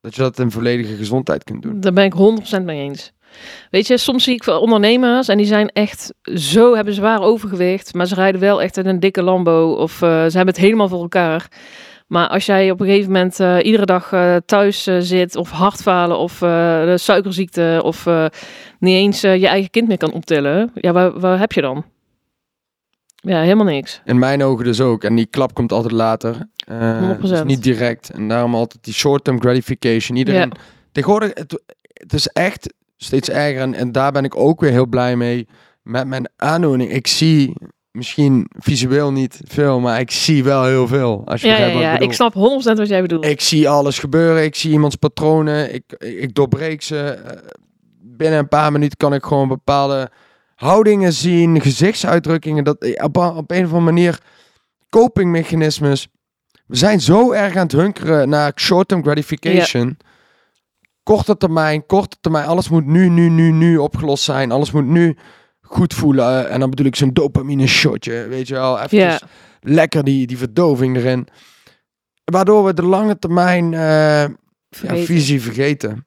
[SPEAKER 1] dat je dat in volledige gezondheid kunt doen.
[SPEAKER 2] Daar ben ik 100% mee eens. Weet je, soms zie ik wel ondernemers en die zijn echt zo, hebben zwaar overgewicht, maar ze rijden wel echt in een dikke Lambo of eh, ze hebben het helemaal voor elkaar. Maar als jij op een gegeven moment eh, iedere dag eh, thuis zit of hartfalen of de suikerziekte of niet eens je eigen kind meer kan optillen, ja, waar, waar heb je dan? Ja, helemaal niks.
[SPEAKER 1] In mijn ogen dus ook. En die klap komt altijd later. Eh,
[SPEAKER 2] 100%.
[SPEAKER 1] dus niet direct. En daarom altijd die short-term gratification. Iedereen, Tegenwoordig, het, het is echt steeds erger. En, en daar ben ik ook weer heel blij mee. Met mijn aandoening. Ik zie misschien visueel niet veel, maar ik zie wel heel veel. Als je
[SPEAKER 2] Ja, ja,
[SPEAKER 1] wat
[SPEAKER 2] ja.
[SPEAKER 1] ik
[SPEAKER 2] ik snap 100% wat jij bedoelt.
[SPEAKER 1] Ik zie alles gebeuren. Ik zie iemands patronen. Ik, ik doorbreek ze. Eh, Binnen een paar minuten kan ik gewoon bepaalde houdingen zien, gezichtsuitdrukkingen. Dat eh, op, op een of andere manier copingmechanismes. We zijn zo erg aan het hunkeren naar short-term gratification. Korte termijn, korte termijn. Alles moet nu, nu, nu, nu opgelost zijn. Alles moet nu goed voelen. En dan bedoel ik zo'n dopamine shotje. Weet je wel, even
[SPEAKER 2] Ja.
[SPEAKER 1] lekker die, die verdoving erin. Waardoor we de lange termijn eh, ja, visie vergeten.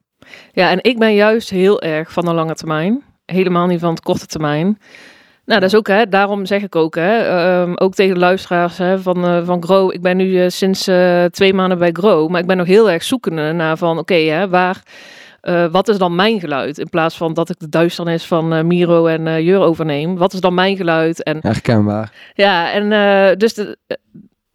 [SPEAKER 2] Ja, en ik ben juist heel erg van de lange termijn. Helemaal niet van het korte termijn. Nou, dat is ook, hè, daarom zeg ik ook, hè, ehm, ook tegen de luisteraars hè, van, eh, van Grow. Ik ben nu eh, sinds eh, twee maanden bij Grow, maar ik ben nog heel erg zoekende naar van, oké, hè, waar, wat is dan mijn geluid? In plaats van dat ik de duisternis van Miro en Jur overneem. Wat is dan mijn geluid? En
[SPEAKER 1] Herkenbaar.
[SPEAKER 2] ja, en dus de,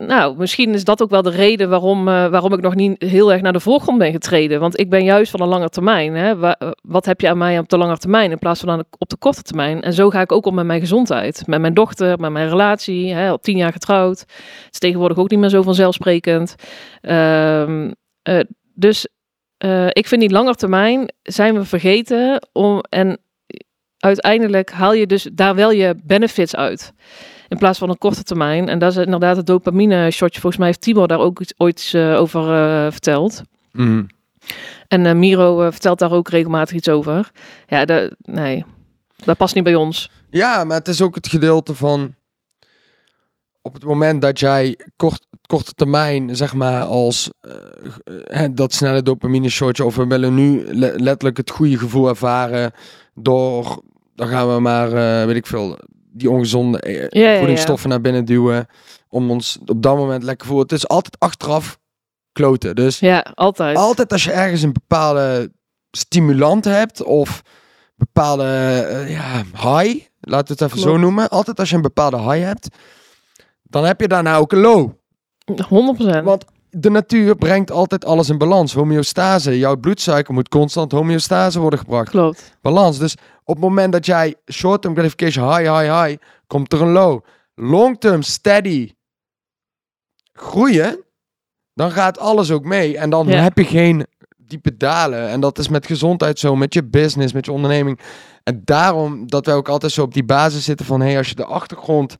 [SPEAKER 2] nou, misschien is dat ook wel de reden waarom, eh, waarom ik nog niet heel erg naar de voorgrond ben getreden. Want ik ben juist van de lange termijn. Hè? Eh, wat heb je aan mij op de lange termijn in plaats van op de korte termijn? En zo ga ik ook om met mijn gezondheid. Met mijn dochter, met mijn relatie. Hè? Al tien jaar getrouwd. Het is tegenwoordig ook niet meer zo vanzelfsprekend. Ehm, eh, dus ik vind die lange termijn zijn we vergeten. Om, en uiteindelijk haal je dus daar wel je benefits uit. In plaats van een korte termijn. En dat is inderdaad het dopamine shotje. Volgens mij heeft Tibor daar ook iets, ooit eh, over eh, verteld.
[SPEAKER 1] Mhm.
[SPEAKER 2] En eh, Miro vertelt daar ook regelmatig iets over. Ja, dat, nee, dat past niet bij ons.
[SPEAKER 1] Ja, maar het is ook het gedeelte van... Op het moment dat jij kort, korte termijn, zeg maar, als hè, dat snelle dopamine shotje, of we willen nu le- letterlijk het goede gevoel ervaren door, dan gaan we maar, weet ik veel, die ongezonde eh,
[SPEAKER 2] Ja,
[SPEAKER 1] voedingsstoffen naar binnen duwen, om ons op dat moment lekker voelen. Het is altijd achteraf kloten. Dus
[SPEAKER 2] Ja, altijd.
[SPEAKER 1] altijd als je ergens een bepaalde stimulant hebt of bepaalde eh, ja, high, laten we het even zo noemen. Altijd als je een bepaalde high hebt, dan heb je daarna ook een low.
[SPEAKER 2] 100%.
[SPEAKER 1] Want de natuur brengt altijd alles in balans. Homeostase, jouw bloedsuiker moet constant homeostase worden gebracht.
[SPEAKER 2] Klopt.
[SPEAKER 1] Balans. Dus op het moment dat jij short-term gratification high, high, high, komt er een low. Long-term steady groeien, dan gaat alles ook mee. En dan
[SPEAKER 2] Ja.
[SPEAKER 1] heb je geen diepe dalen. En dat is met gezondheid zo, met je business, met je onderneming. En daarom dat wij ook altijd zo op die basis zitten van... hey, als je de achtergrond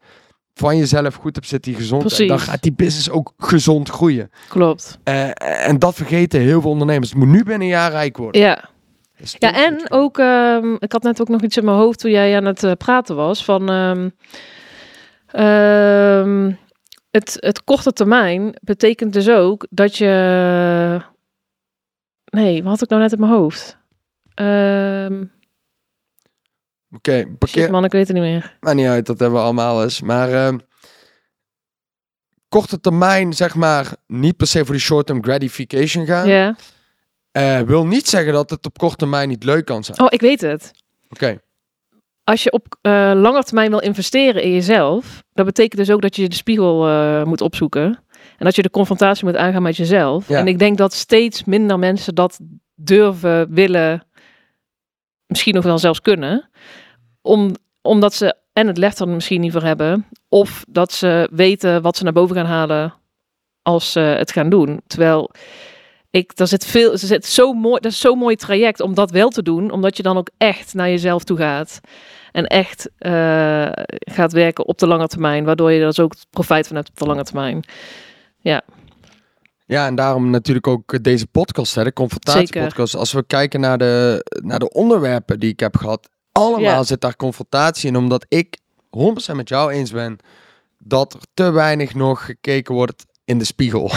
[SPEAKER 1] van jezelf goed hebt zitten, die gezondheid... dan gaat die business ook gezond groeien.
[SPEAKER 2] Klopt.
[SPEAKER 1] Eh, en dat vergeten heel veel ondernemers. Het moet nu binnen een jaar rijk worden.
[SPEAKER 2] Ja. Ja, en
[SPEAKER 1] goed.
[SPEAKER 2] ook, ehm, ik had net ook nog iets in mijn hoofd toen jij aan het eh, praten was van ehm, ehm, het, het korte termijn betekent dus ook dat je. Nee, wat had ik nou net in mijn hoofd?
[SPEAKER 1] Oké, parkeer.
[SPEAKER 2] man, ik weet het niet meer.
[SPEAKER 1] Maakt niet uit, dat hebben we allemaal eens. Maar korte termijn, zeg maar, niet per se voor die short-term gratification gaan.
[SPEAKER 2] Ja.
[SPEAKER 1] Eh, wil niet zeggen dat het op korte termijn niet leuk kan zijn.
[SPEAKER 2] Oh, ik weet het.
[SPEAKER 1] Oké,
[SPEAKER 2] Als je op eh lange termijn wil investeren in jezelf, dat betekent dus ook dat je de spiegel eh, moet opzoeken. En dat je de confrontatie moet aangaan met jezelf.
[SPEAKER 1] Ja.
[SPEAKER 2] En ik denk dat steeds minder mensen dat durven, willen, misschien nog wel zelfs kunnen. Om, omdat ze en het lef er misschien niet voor hebben. Of dat ze weten wat ze naar boven gaan halen als ze het gaan doen. Terwijl ik, er zit veel, er zit zo mooi, dat is zo'n mooi traject om dat wel te doen. Omdat je dan ook echt naar jezelf toe gaat. En echt eh, gaat werken op de lange termijn. Waardoor je er dus ook profijt van hebt op de lange termijn.
[SPEAKER 1] ja, en daarom natuurlijk ook deze podcast, hè, de confrontatiepodcast. Als we kijken naar de, naar de onderwerpen die ik heb gehad, allemaal
[SPEAKER 2] Ja.
[SPEAKER 1] zit daar confrontatie in. Omdat ik 100% met jou eens ben dat er te weinig nog gekeken wordt in de spiegel. (laughs)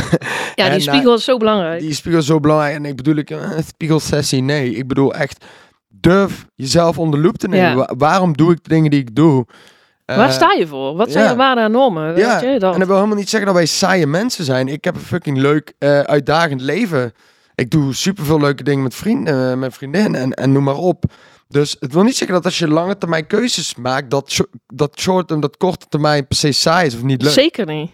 [SPEAKER 2] Ja, die
[SPEAKER 1] eh,
[SPEAKER 2] spiegel is zo belangrijk.
[SPEAKER 1] Die spiegel is zo belangrijk. En ik bedoel, ik, eh, spiegelsessie, nee. Ik bedoel echt, durf jezelf onder de loep te nemen.
[SPEAKER 2] Ja.
[SPEAKER 1] Wa- waarom doe ik de dingen die ik doe?
[SPEAKER 2] Waar
[SPEAKER 1] Eh,
[SPEAKER 2] sta je voor? Wat zijn
[SPEAKER 1] ja.
[SPEAKER 2] je waarden en normen?
[SPEAKER 1] Ja,
[SPEAKER 2] Weet je, dat.
[SPEAKER 1] en dat wil helemaal niet zeggen dat wij saaie mensen zijn. Ik heb een fucking leuk, eh, uitdagend leven. Ik doe superveel leuke dingen met vrienden, eh, met vriendinnen en, en noem maar op. Dus het wil niet zeggen dat als je lange termijn keuzes maakt, dat, dat short en dat korte termijn per se saai is of niet leuk.
[SPEAKER 2] Zeker niet.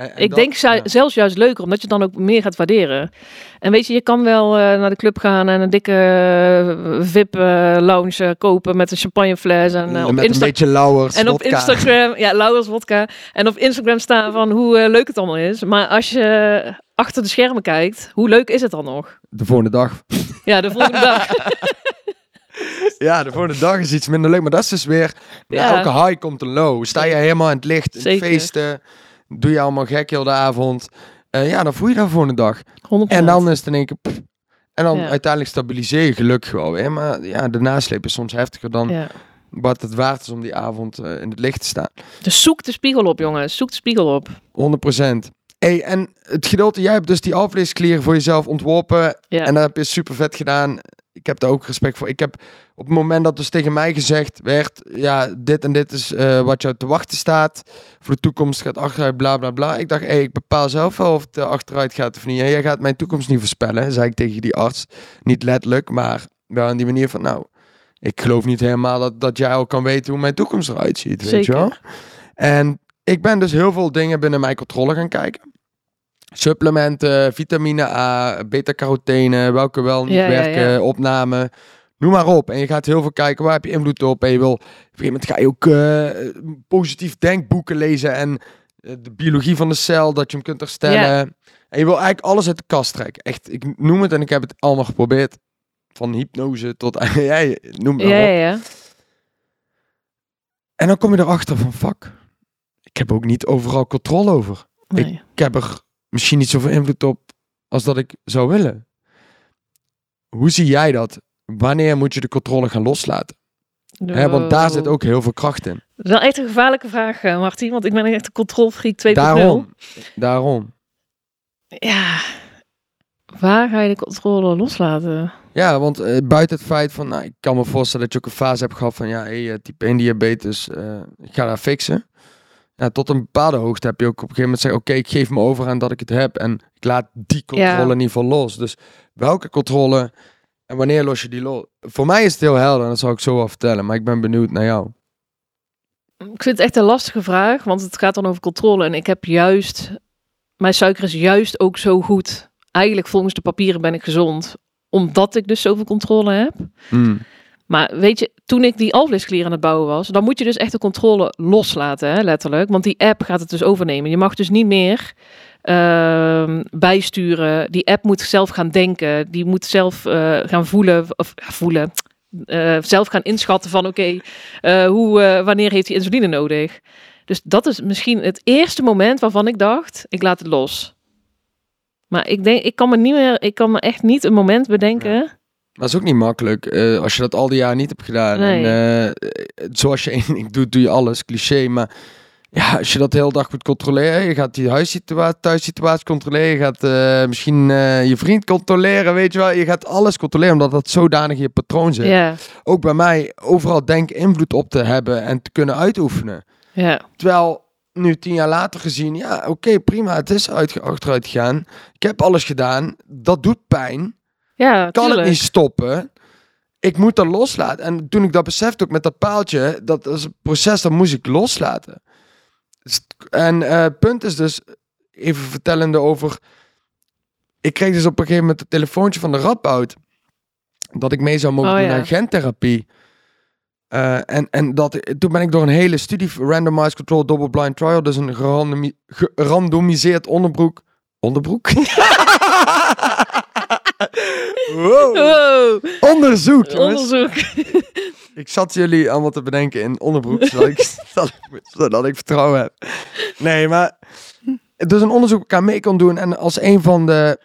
[SPEAKER 1] En- en
[SPEAKER 2] Ik
[SPEAKER 1] dat-
[SPEAKER 2] denk
[SPEAKER 1] ja.
[SPEAKER 2] zelfs juist leuker, omdat je dan ook meer gaat waarderen. En weet je, je kan wel eh, naar de club gaan en een dikke eh, VIP-lounge eh, kopen met een champagnefles. En, eh, op,
[SPEAKER 1] met
[SPEAKER 2] Insta-
[SPEAKER 1] een beetje lauwers,
[SPEAKER 2] en op. Instagram, ja, Lauwers vodka. En op Instagram staan van hoe leuk het allemaal is. Maar als je achter de schermen kijkt, hoe leuk is het dan nog?
[SPEAKER 1] De volgende dag.
[SPEAKER 2] Ja, de volgende (laughs) dag.
[SPEAKER 1] Ja, de volgende dag is iets minder leuk. Maar dat is dus weer...
[SPEAKER 2] Ja.
[SPEAKER 1] Elke high komt een low. Sta je helemaal in het licht, in feesten. Doe je allemaal gek heel de avond. Eh, ja, dan voel je de volgende dag.
[SPEAKER 2] 100%.
[SPEAKER 1] En dan is het in één keer... pff. En dan
[SPEAKER 2] Ja.
[SPEAKER 1] uiteindelijk stabiliseer je gelukkig wel weer. Maar ja, de nasleep is soms heftiger dan
[SPEAKER 2] Ja.
[SPEAKER 1] wat het waard is om die avond eh, in het licht te staan. 100%.
[SPEAKER 2] Dus zoek de spiegel op, jongens. Zoek de spiegel op.
[SPEAKER 1] Hey, en het gedeelte, jij hebt dus die alvleesklieren voor jezelf ontworpen.
[SPEAKER 2] Ja.
[SPEAKER 1] En dat heb je super vet gedaan. Ik heb daar ook respect voor. Ik heb op het moment dat dus tegen mij gezegd werd, ja, dit en dit is eh, wat jou te wachten staat. Voor de toekomst gaat achteruit, bla bla bla. Ik dacht, hey, ik bepaal zelf wel of het eh, achteruit gaat of niet. En jij gaat mijn toekomst niet voorspellen, zei ik tegen die arts. Niet letterlijk, maar wel in die manier van, nou, ik geloof niet helemaal dat, dat jij al kan weten hoe mijn toekomst eruit ziet, weet je wel. En ik ben dus heel veel dingen binnen mijn controle gaan kijken. Supplementen, vitamine A, beta-carotene, welke wel niet
[SPEAKER 2] Ja,
[SPEAKER 1] werken,
[SPEAKER 2] ja.
[SPEAKER 1] opname. Noem maar op. En je gaat heel veel kijken, waar heb je invloed op? En je wil, op een gegeven moment ga je ook eh, positief denkboeken lezen en eh, de biologie van de cel, dat je hem kunt herstellen. En je wil eigenlijk alles uit de kast trekken. Echt, ik noem het en ik heb het allemaal geprobeerd. Van hypnose tot, (laughs) jij noem maar
[SPEAKER 2] Ja,
[SPEAKER 1] op.
[SPEAKER 2] ja.
[SPEAKER 1] En dan kom je erachter van, fuck, ik heb ook niet overal controle over.
[SPEAKER 2] Nee.
[SPEAKER 1] Ik heb er misschien niet zoveel invloed op als dat ik zou willen. Hoe zie jij dat? Wanneer moet je de controle gaan loslaten? Hè, want daar zit ook heel veel kracht in.
[SPEAKER 2] Dat is wel echt een gevaarlijke vraag, eh, Martin. Want ik ben echt een controlfreak 2.0.
[SPEAKER 1] Daarom. Daarom.
[SPEAKER 2] Ja. Waar ga je de controle loslaten?
[SPEAKER 1] Ja, want eh, buiten het feit van, nou, ik kan me voorstellen dat je ook een fase hebt gehad van, ja, hey, eh, type 1 diabetes, ik ga daar fixen. Ja, tot een bepaalde hoogte heb je ook op een gegeven moment zeggen, oké, ik geef me over aan dat ik het heb en ik laat die controle
[SPEAKER 2] Ja.
[SPEAKER 1] ieder geval los. Dus welke controle en wanneer los je die los? Voor mij is het heel helder en dat zal ik zo wel vertellen, maar ik ben benieuwd naar jou.
[SPEAKER 2] Ik vind het echt een lastige vraag, want het gaat dan over controle. En ik heb juist, mijn suiker is juist ook zo goed. Eigenlijk volgens de papieren ben ik gezond, omdat ik dus zoveel controle heb.
[SPEAKER 1] Hmm.
[SPEAKER 2] Maar weet je, toen ik die alvleesklier aan het bouwen was, dan moet je dus echt de controle loslaten, hè, letterlijk. Want die app gaat het dus overnemen. Je mag dus niet meer ehm, bijsturen. Die app moet zelf gaan denken. Die moet zelf eh, gaan voelen, of voelen, eh, zelf gaan inschatten van oké, eh, hoe, wanneer heeft hij insuline nodig? Dus dat is misschien het eerste moment waarvan ik dacht, ik laat het los. Maar ik denk, ik kan me niet meer, ik kan me echt niet een moment bedenken.
[SPEAKER 1] Dat is ook niet makkelijk eh, als je dat al die jaren niet hebt gedaan.
[SPEAKER 2] Nee.
[SPEAKER 1] En, eh, zoals je één ding doet, doe je alles. Cliché, maar ja, als je dat de hele dag moet controleren, je gaat die huissituatie, thuissituatie controleren, je gaat eh, misschien je vriend controleren, weet je wel. Je gaat alles controleren, omdat dat zodanig in je patroon zit.
[SPEAKER 2] Ja,
[SPEAKER 1] Ook bij mij, overal denk invloed op te hebben en te kunnen uitoefenen.
[SPEAKER 2] ja,
[SPEAKER 1] Terwijl, nu tien jaar later gezien, ja, oké, prima, het is uit, achteruit gegaan. Ik heb alles gedaan, dat doet pijn
[SPEAKER 2] ja,
[SPEAKER 1] kan
[SPEAKER 2] tuurlijk.
[SPEAKER 1] het niet stoppen. Ik moet dat loslaten. En toen ik dat besefte ook met dat paaltje, dat is een proces dat moest ik loslaten. Dus- En het punt is dus, even vertellende over, ik kreeg dus op een gegeven moment een telefoontje van de Radboud, dat ik mee zou mogen
[SPEAKER 2] Oh,
[SPEAKER 1] doen
[SPEAKER 2] ja.
[SPEAKER 1] aan gentherapie. Eh, en en dat, toen ben ik door een hele studie, randomized control double blind trial, dus een gerandomi- gerandomiseerd onderbroek. Onderbroek? (laughs) wow.
[SPEAKER 2] Wow,
[SPEAKER 1] Onderzoek, jongens.
[SPEAKER 2] onderzoek.
[SPEAKER 1] Ik zat jullie allemaal te bedenken in onderbroek, zodat ik, (laughs) zodat ik, vertrouwen heb. Nee, maar het is een onderzoek dat ik aan mee kon doen. En als een van de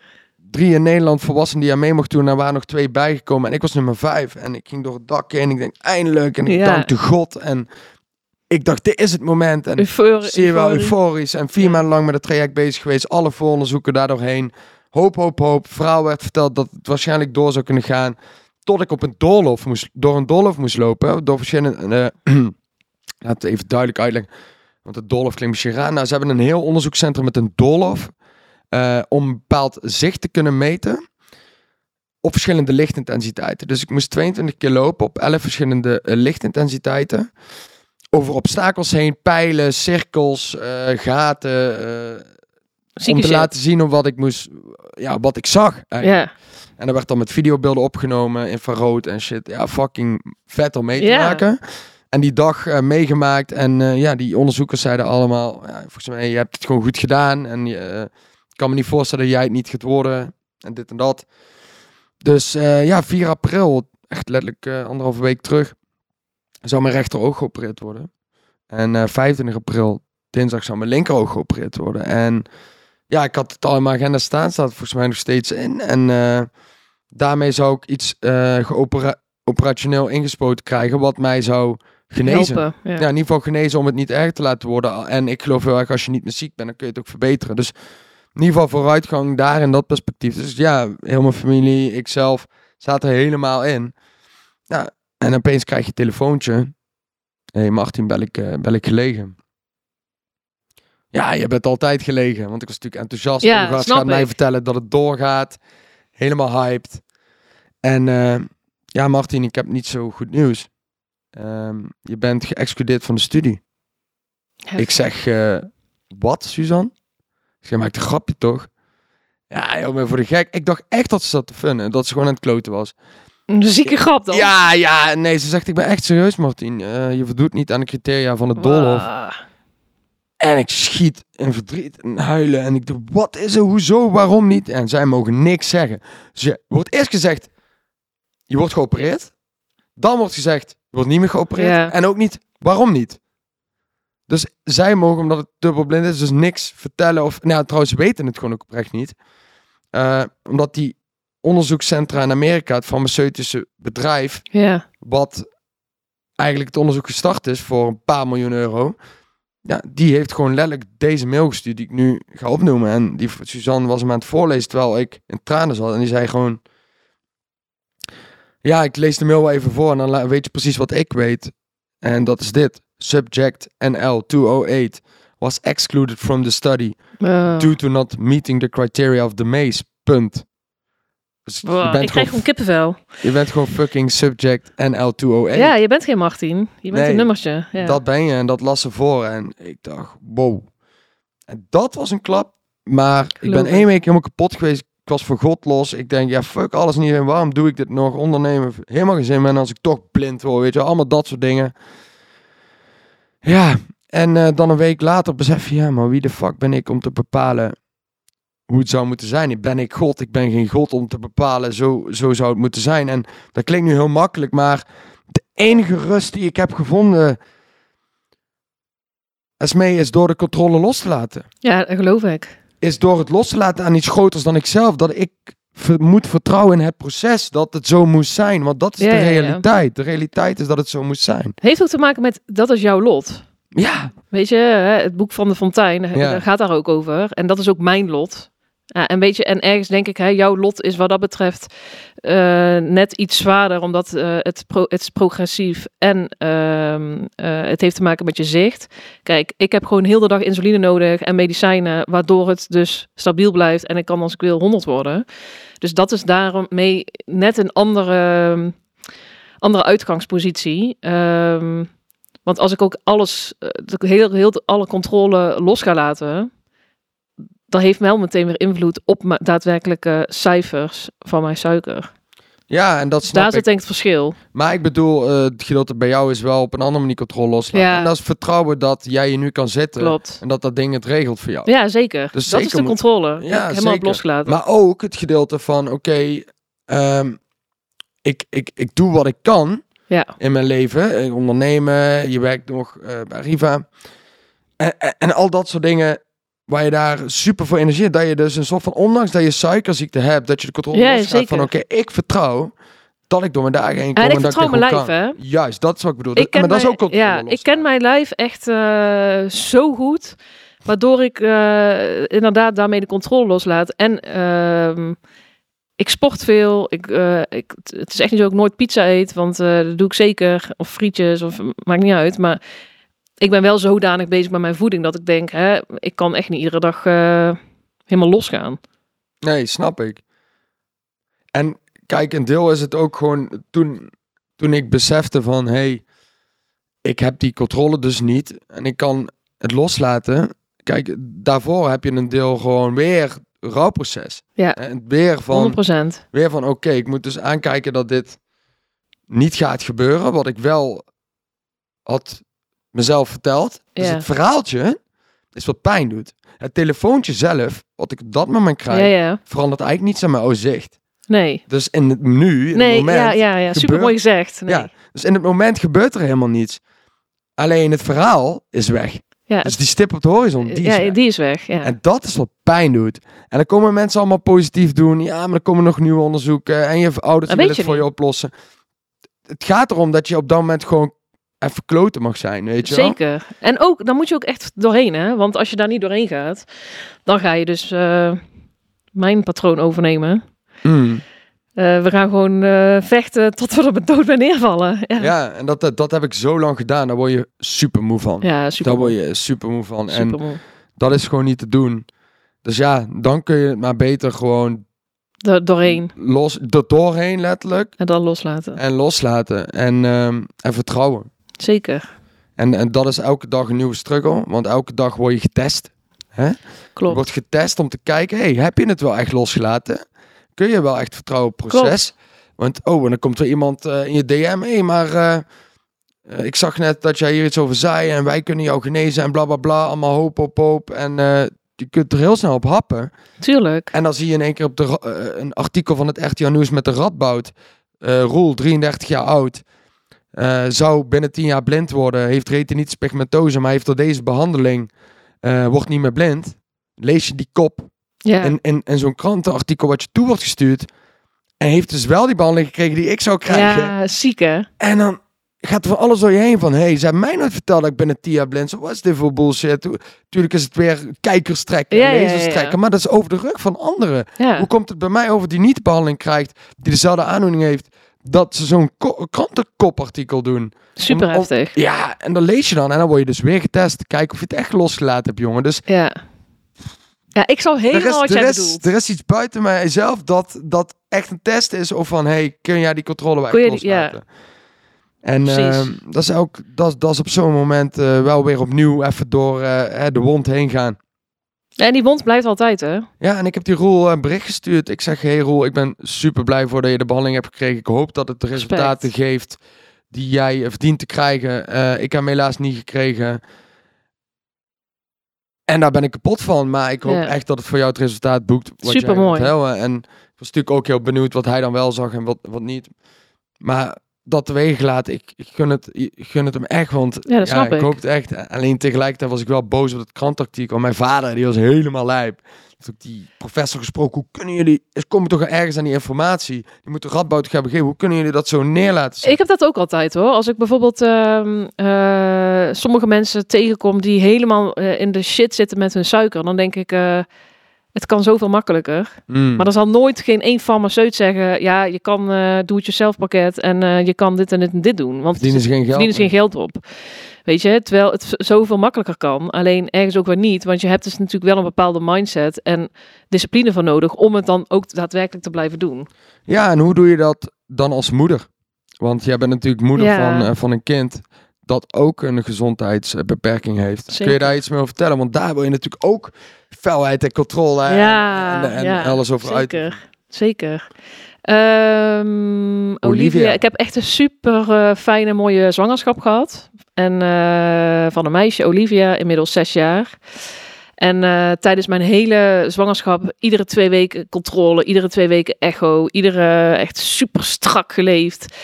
[SPEAKER 1] drie in Nederland volwassenen die aan mee mocht doen, er waren nog twee bijgekomen. En ik was nummer vijf. En ik ging door het dak heen en ik denk, eindelijk. En ik
[SPEAKER 2] Ja.
[SPEAKER 1] dankte God. En ik dacht, dit is het moment. En
[SPEAKER 2] Eufor-
[SPEAKER 1] zie je wel, euforisch. En vier
[SPEAKER 2] Ja.
[SPEAKER 1] maanden lang met het traject bezig geweest. Alle vooronderzoeken daardoorheen. Hoop, hoop, hoop. Verhaal werd verteld dat het waarschijnlijk door zou kunnen gaan. Tot ik op een doolhof moest, door een doolhof moest lopen. Door verschillende... eh, (clears throat) laat het even duidelijk uitleggen. Want het doolhof klinkt misschien raar. Nou, ze hebben een heel onderzoekscentrum met een doolhof. eh, om een bepaald zicht te kunnen meten. Op verschillende lichtintensiteiten. Dus ik moest 22 keer lopen op 11 verschillende eh, lichtintensiteiten over obstakels heen, pijlen, cirkels, gaten. Om te laten zien op wat ik moest, ja, wat ik zag. eigenlijk.
[SPEAKER 2] Ja,
[SPEAKER 1] En dat werd dan met videobeelden opgenomen, infrarood en shit. Ja, fucking vet om mee te
[SPEAKER 2] Ja.
[SPEAKER 1] maken. En die dag eh, meegemaakt. En eh, ja, die onderzoekers zeiden allemaal, ja, volgens mij, je hebt het gewoon goed gedaan. En je, eh, ik kan me niet voorstellen dat jij het niet gaat worden. En dit en dat. Dus ja, 4 april, echt letterlijk anderhalve week terug, zou mijn rechteroog geopereerd worden. En eh 25 april, dinsdag, zou mijn linkeroog geopereerd worden. En ja, ik had het al in mijn agenda staan, staat volgens mij nog steeds in. En eh, daarmee zou ik iets eh operationeel ingespoten krijgen, wat mij zou genezen.
[SPEAKER 2] helpen. Ja.
[SPEAKER 1] Ja, in ieder geval genezen om het niet erg te laten worden. En ik geloof heel erg, als je niet meer ziek bent, dan kun je het ook verbeteren. Dus in ieder geval vooruitgang daar in dat perspectief. Dus ja, heel mijn familie, ikzelf, zaten er helemaal in. Ja, en opeens krijg je een telefoontje. Hé hey Martin, bel ik, eh, bel ik gelegen? Ja, je bent altijd gelegen. Want ik was natuurlijk enthousiast.
[SPEAKER 2] Ja,
[SPEAKER 1] gast gaat mij
[SPEAKER 2] ik.
[SPEAKER 1] vertellen dat het doorgaat. Helemaal hyped. En eh, ja, Martin, ik heb niet zo goed nieuws. Ehm, je bent geëxcludeerd van de studie. Ik zeg, eh, wat, Suzanne? Ik zeg, maak een grapje toch? Ja, joh, maar voor de gek. Ik dacht echt dat ze zat te funnen. Dat ze gewoon aan het kloten was.
[SPEAKER 2] Een zieke grap dan.
[SPEAKER 1] Ja, ja, nee, ze zegt, ik ben echt serieus, Martin. Eh, je voldoet niet aan de criteria van het doolhof.
[SPEAKER 2] Wauw.
[SPEAKER 1] En ik schiet in verdriet en huilen. En ik dacht, wat is er, hoezo, waarom niet? En zij mogen niks zeggen. Dus je wordt eerst gezegd, je wordt geopereerd. Dan wordt gezegd, je wordt niet meer geopereerd.
[SPEAKER 2] Ja.
[SPEAKER 1] En ook niet, waarom niet? Dus zij mogen, omdat het dubbelblind is, dus niks vertellen. Of, nou, trouwens, ze weten het gewoon ook oprecht niet. Eh, omdat die onderzoekscentra in Amerika, het farmaceutische bedrijf,
[SPEAKER 2] Ja,
[SPEAKER 1] wat eigenlijk het onderzoek gestart is voor een paar miljoen euro. Ja, die heeft gewoon letterlijk deze mail gestuurd die ik nu ga opnoemen. En die Suzanne was hem aan het voorlezen terwijl ik in tranen zat. En die zei gewoon... Ja, ik lees de mail wel even voor en dan weet je precies wat ik weet. En dat is dit. Subject NL 208 was excluded from the study due to not meeting the criteria of the maze. Punt. Dus je, bent
[SPEAKER 2] ik krijg
[SPEAKER 1] gewoon,
[SPEAKER 2] kippenvel.
[SPEAKER 1] je bent gewoon fucking subject NL 208.
[SPEAKER 2] Ja, je bent geen Martin. Je bent
[SPEAKER 1] Nee,
[SPEAKER 2] een nummertje. Ja.
[SPEAKER 1] Dat ben je en dat las ze voor. En ik dacht, wow. En dat was een klap. Maar ik ben één week helemaal kapot geweest. Ik was voor God los. Ik denk, ja, fuck alles niet. En waarom doe ik dit nog? Ondernemen, helemaal geen zin meer. En als ik toch blind word, weet je, allemaal dat soort dingen. Ja, en eh, dan een week later besef je, ja, maar wie de fuck ben ik om te bepalen hoe het zou moeten zijn? Ben ik God? Ik ben geen God om te bepalen, zo, zo zou het moeten zijn. En dat klinkt nu heel makkelijk, maar de enige rust die ik heb gevonden, Esmee, is door de controle los te laten
[SPEAKER 2] ja, dat geloof ik.
[SPEAKER 1] is door het los te laten aan iets groters dan ikzelf. Dat ik ver- moet vertrouwen in het proces dat het zo moest zijn. Want dat is
[SPEAKER 2] Ja,
[SPEAKER 1] de
[SPEAKER 2] ja, ja.
[SPEAKER 1] realiteit. De realiteit is dat het zo moest zijn.
[SPEAKER 2] Heeft ook te maken met dat is jouw lot.
[SPEAKER 1] Ja,
[SPEAKER 2] Weet je, het boek van de Fontein gaat daar ook over. En dat is ook mijn lot. Ja, en weet je, en ergens denk ik, hè, jouw lot is wat dat betreft eh, net iets zwaarder, omdat eh, het, pro het is progressief en ehm, eh, het heeft te maken met je zicht. Kijk, ik heb gewoon heel de dag insuline nodig en medicijnen, waardoor het dus stabiel blijft en ik kan als ik wil 100 worden. Dus dat is daarom mee net een andere, andere uitgangspositie. Ehm, want als ik ook alles, heel, heel alle controle los ga laten, dat heeft wel meteen weer invloed op mijn daadwerkelijke cijfers van mijn suiker.
[SPEAKER 1] ja en dat
[SPEAKER 2] Dus
[SPEAKER 1] snap
[SPEAKER 2] daar zit denk ik het verschil.
[SPEAKER 1] Maar ik bedoel, eh, het gedeelte bij jou is wel op een andere manier controle loslaten.
[SPEAKER 2] Ja.
[SPEAKER 1] En dat is vertrouwen dat jij je nu kan.
[SPEAKER 2] Klopt.
[SPEAKER 1] En dat dat ding het regelt voor jou.
[SPEAKER 2] Ja, zeker.
[SPEAKER 1] Dus
[SPEAKER 2] dat
[SPEAKER 1] zeker
[SPEAKER 2] is de controle. Ja,
[SPEAKER 1] Ja,
[SPEAKER 2] helemaal losgelaten.
[SPEAKER 1] Maar ook het gedeelte van, oké, ehm, ik, ik, ik doe wat ik kan
[SPEAKER 2] ja,
[SPEAKER 1] in mijn leven. Ik ondernemen, je werkt nog eh, bij Riva. En, en, en al dat soort dingen waar je daar super voor energie dat je dus een soort van, ondanks dat je suikerziekte hebt, dat je de controle
[SPEAKER 2] Ja, zeker.
[SPEAKER 1] van, oké, ik vertrouw dat ik door mijn dagen heen kom.
[SPEAKER 2] en ik
[SPEAKER 1] dat
[SPEAKER 2] vertrouw
[SPEAKER 1] dit
[SPEAKER 2] mijn lijf, hè.
[SPEAKER 1] Juist, dat is wat ik bedoel.
[SPEAKER 2] Ik
[SPEAKER 1] Dat- maar dat is
[SPEAKER 2] mijn,
[SPEAKER 1] ook controle
[SPEAKER 2] ja, ik ken mijn lijf echt eh, zo goed, waardoor ik eh, inderdaad daarmee de controle loslaat. En ehm, ik sport veel. Ik, eh, ik, het is echt niet zo dat ik nooit pizza eet, want eh, dat doe ik zeker. Of frietjes, of maakt niet uit. Maar ik ben wel zodanig bezig met mijn voeding dat ik denk, hè, ik kan echt niet iedere dag eh, helemaal losgaan.
[SPEAKER 1] Nee, snap ik. En kijk, een deel is het ook gewoon toen, toen ik besefte van, hé, hey, ik heb die controle dus niet en ik kan het loslaten. Kijk, daarvoor heb je een deel gewoon weer rouwproces.
[SPEAKER 2] Ja.
[SPEAKER 1] En weer van,
[SPEAKER 2] 100
[SPEAKER 1] weer van oké, ik moet dus aankijken dat dit niet gaat gebeuren. Wat ik wel had mezelf verteld. Dus
[SPEAKER 2] Ja.
[SPEAKER 1] het verhaaltje is wat pijn doet. Het telefoontje zelf, wat ik op dat moment krijg,
[SPEAKER 2] Ja, ja.
[SPEAKER 1] verandert eigenlijk niets aan mijn zicht.
[SPEAKER 2] Nee.
[SPEAKER 1] Dus in het nu, in
[SPEAKER 2] Nee,
[SPEAKER 1] het moment,
[SPEAKER 2] ja, ja, ja. Super mooi gezegd. Nee.
[SPEAKER 1] ja, dus in het moment gebeurt er helemaal niets. Alleen het verhaal is weg.
[SPEAKER 2] Ja,
[SPEAKER 1] Dus die stip op de horizon, die is
[SPEAKER 2] ja,
[SPEAKER 1] weg.
[SPEAKER 2] die is weg. Ja.
[SPEAKER 1] En dat is wat pijn doet. En dan komen mensen allemaal positief doen. Ja, maar er komen nog nieuwe onderzoeken. En je ouders willen het voor je oplossen. Het gaat erom dat je op dat moment gewoon even kloten mag zijn, weet je wel?
[SPEAKER 2] Zeker. En ook, dan moet je ook echt doorheen, hè? Want als je daar niet doorheen gaat, dan ga je dus eh, mijn patroon overnemen.
[SPEAKER 1] Mm.
[SPEAKER 2] Eh, we gaan gewoon eh, vechten tot we er met dood bij neervallen. Ja, (laughs) ja.
[SPEAKER 1] Ja, en dat, dat, dat heb ik zo lang gedaan. Daar word je super moe van.
[SPEAKER 2] super.
[SPEAKER 1] Daar word je super moe van. En dat is gewoon niet te doen. Dus ja, dan kun je het maar beter gewoon
[SPEAKER 2] doorheen
[SPEAKER 1] los, er doorheen letterlijk.
[SPEAKER 2] en dan loslaten.
[SPEAKER 1] En loslaten. En, ehm, en vertrouwen.
[SPEAKER 2] Zeker.
[SPEAKER 1] En, en dat is elke dag een nieuwe struggle. Want elke dag word je getest. Hè? Je
[SPEAKER 2] Klopt.
[SPEAKER 1] wordt getest om te kijken, hey, heb je het wel echt losgelaten? Kun je wel echt vertrouwen op het proces? Want, oh, en dan komt er iemand eh, in je DM, hé, hey, maar eh, eh, ik zag net dat jij hier iets over zei en wij kunnen jou genezen en bla bla bla, allemaal hoop op hoop. En je kunt er heel snel op happen.
[SPEAKER 2] Tuurlijk.
[SPEAKER 1] En dan zie je in één keer op de, een artikel van het RTL Nieuws met de Radboud. Roel, 33 jaar oud. Eh, zou binnen 10 jaar blind worden. Heeft retinitis pigmentose, maar heeft door deze behandeling... eh, wordt niet meer blind. Lees je die kop
[SPEAKER 2] Ja.
[SPEAKER 1] in, in, in zo'n krantenartikel wat je toe wordt gestuurd. En heeft dus wel die behandeling gekregen die ik zou krijgen.
[SPEAKER 2] ja, ziek hè?
[SPEAKER 1] En dan gaat er van alles door je heen van... hey, ze hebben mij nooit verteld dat ik binnen 10 jaar blind. Wat is dit voor bullshit? Tuurlijk is het weer kijkers trekken,
[SPEAKER 2] Ja,
[SPEAKER 1] lezers
[SPEAKER 2] ja,
[SPEAKER 1] trekken. Maar dat is over de rug van anderen. Hoe komt het bij mij over die niet de behandeling krijgt, die dezelfde aandoening heeft, dat ze zo'n ko- krantenkopartikel doen?
[SPEAKER 2] Super
[SPEAKER 1] om- om-
[SPEAKER 2] heftig.
[SPEAKER 1] Ja, en dan lees je dan en dan word je dus weer getest. Kijk of je het echt losgelaten hebt, jongen. Dus
[SPEAKER 2] Ja. Ja, ik zal helemaal
[SPEAKER 1] is,
[SPEAKER 2] wat
[SPEAKER 1] er,
[SPEAKER 2] jij
[SPEAKER 1] is,
[SPEAKER 2] bedoelt.
[SPEAKER 1] er is iets buiten mijzelf dat, dat echt een test is of van, hey, kun jij die controle
[SPEAKER 2] je die- ja.
[SPEAKER 1] loslaten? En ehm, dat, is ook, dat, is- dat is op zo'n moment eh, wel weer opnieuw even door eh, de wond heen gaan.
[SPEAKER 2] En die wond blijft altijd hè?
[SPEAKER 1] Ja, en ik heb die Roel een bericht gestuurd. Ik zeg, hey Roel, ik ben super blij voor dat je de behandeling hebt gekregen. Ik hoop dat het de
[SPEAKER 2] Respect.
[SPEAKER 1] resultaten geeft die jij eh, verdient te krijgen. Eh, ik heb hem helaas niet gekregen. En daar ben ik kapot van. Maar ik hoop
[SPEAKER 2] Ja.
[SPEAKER 1] echt dat het voor jou het resultaat boekt. Wat wilt hebben. En ik was natuurlijk ook heel benieuwd wat hij dan wel zag en wat, wat niet. Maar dat teweeg laat. Ik, ik, gun het, ik gun het hem echt, want
[SPEAKER 2] Ja, dat
[SPEAKER 1] ik.
[SPEAKER 2] ik.
[SPEAKER 1] hoop het echt. Alleen tegelijkertijd was ik wel boos op het krantartikel. Mijn vader, die was helemaal lijp. Heeft ook die professor gesproken. Hoe kunnen jullie, er komen toch ergens aan die informatie. Die moet de Radboud hebben gegeven. Hoe kunnen jullie dat zo neerlaten?
[SPEAKER 2] Ik heb dat ook altijd hoor. Als ik bijvoorbeeld ehm, eh, sommige mensen tegenkom die helemaal eh, in de shit zitten met hun suiker, dan denk ik, eh, het kan zoveel makkelijker.
[SPEAKER 1] Mm.
[SPEAKER 2] Maar er zal nooit geen één farmaceut zeggen, ja, je kan eh doe het jezelf pakket en eh, je kan dit en dit en dit doen. Want
[SPEAKER 1] verdienen ze geen geld.
[SPEAKER 2] verdienen ze geen geld op. Weet je, terwijl het zoveel makkelijker kan. Alleen ergens ook weer niet. Want je hebt dus natuurlijk wel een bepaalde mindset en discipline van nodig om het dan ook daadwerkelijk te blijven doen.
[SPEAKER 1] Ja, en hoe doe je dat dan als moeder? Want jij bent natuurlijk moeder
[SPEAKER 2] Ja.
[SPEAKER 1] van, eh, van een kind dat ook een gezondheidsbeperking heeft. Kun je daar iets meer over vertellen? Want daar wil je natuurlijk ook felheid en controle en,
[SPEAKER 2] Ja,
[SPEAKER 1] en, en
[SPEAKER 2] ja,
[SPEAKER 1] alles over uit.
[SPEAKER 2] Zeker, zeker. Ehm, Olivia.
[SPEAKER 1] Olivia.
[SPEAKER 2] ik heb echt een super eh, fijne, mooie zwangerschap gehad. En eh, van een meisje, Olivia, inmiddels zes jaar. En eh, tijdens mijn hele zwangerschap, iedere twee weken controle, iedere twee weken echo, iedere echt super strak geleefd.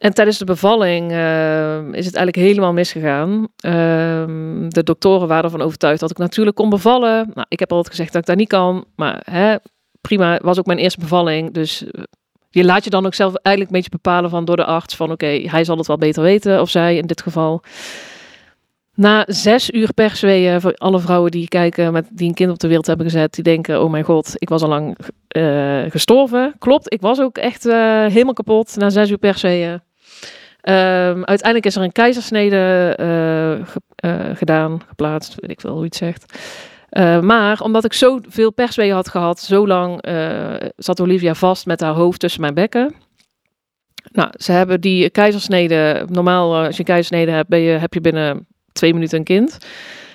[SPEAKER 2] En tijdens de bevalling eh, is het eigenlijk helemaal misgegaan. Ehm, de doktoren waren ervan overtuigd dat ik natuurlijk kon bevallen. Nou, ik heb altijd gezegd dat ik dat niet kan. Maar hè, prima, was ook mijn eerste bevalling. Dus eh, je laat je dan ook zelf eigenlijk een beetje bepalen van door de arts. Van oké, hij zal het wel beter weten. Of zij in dit geval. Na zes uur persweeën voor alle vrouwen die kijken met die een kind op de wereld hebben gezet, die denken: oh mijn god, ik was al lang eh, gestorven. Klopt, ik was ook echt eh, helemaal kapot na zes uur persweeën. Ehm, uiteindelijk is er een keizersnede eh, eh, gedaan, geplaatst, weet ik veel hoe je het zegt. Eh, maar omdat ik zoveel persweeën had gehad, zo lang zat Olivia vast met haar hoofd tussen mijn bekken. Nou, ze hebben die keizersnede, normaal als je een keizersnede hebt, ben je, heb je binnen twee minuten een kind.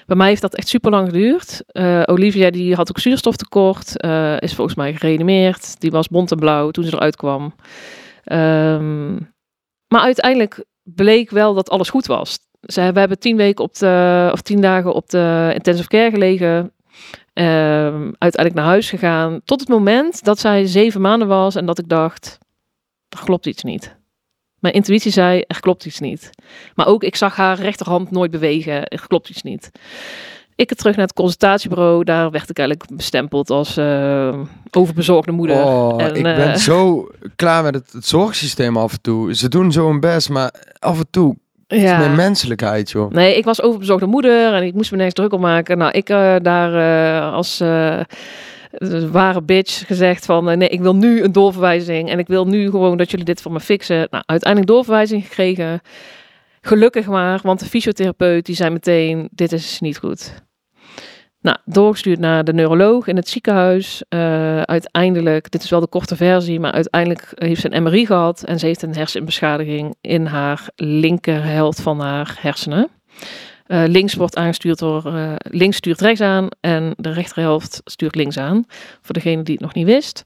[SPEAKER 2] Bij mij heeft dat echt super lang geduurd. Olivia die had ook zuurstoftekort, eh, is volgens mij gereanimeerd. Die was bont en blauw toen ze eruit kwam. Ehm, maar uiteindelijk bleek wel dat alles goed was. Ze, we hebben tien weken op de, of tien dagen op de intensive care gelegen. Ehm, uiteindelijk naar huis gegaan. Tot het moment dat zij zeven maanden was en dat ik dacht, er klopt iets niet. Mijn intuïtie zei, er klopt iets niet. Maar ook, ik zag haar rechterhand nooit bewegen. Er klopt iets niet. Ik terug naar het consultatiebureau. Daar werd ik eigenlijk bestempeld als eh, overbezorgde moeder.
[SPEAKER 1] Oh,
[SPEAKER 2] En,
[SPEAKER 1] ik ben
[SPEAKER 2] eh,
[SPEAKER 1] zo klaar met het, het zorgsysteem af en toe. Ze doen zo hun best, maar af en toe is
[SPEAKER 2] ja.
[SPEAKER 1] meer menselijkheid, joh.
[SPEAKER 2] Nee, ik was overbezorgde moeder en ik moest me nergens druk om maken. Nou, ik eh, daar als eh, ware bitch gezegd van... nee, ik wil nu een doorverwijzing en ik wil nu gewoon dat jullie dit voor me fixen. Nou, uiteindelijk doorverwijzing gekregen. Gelukkig maar, want de fysiotherapeut die zei meteen, dit is niet goed. Nou, doorgestuurd naar de neuroloog in het ziekenhuis. Eh, uiteindelijk, dit is wel de korte versie, maar uiteindelijk heeft ze een MRI gehad en ze heeft een hersenbeschadiging in haar linkerhelft van haar hersenen. Eh, links wordt aangestuurd door, eh, links stuurt rechts aan en de rechterhelft stuurt links aan. Voor degene die het nog niet wist.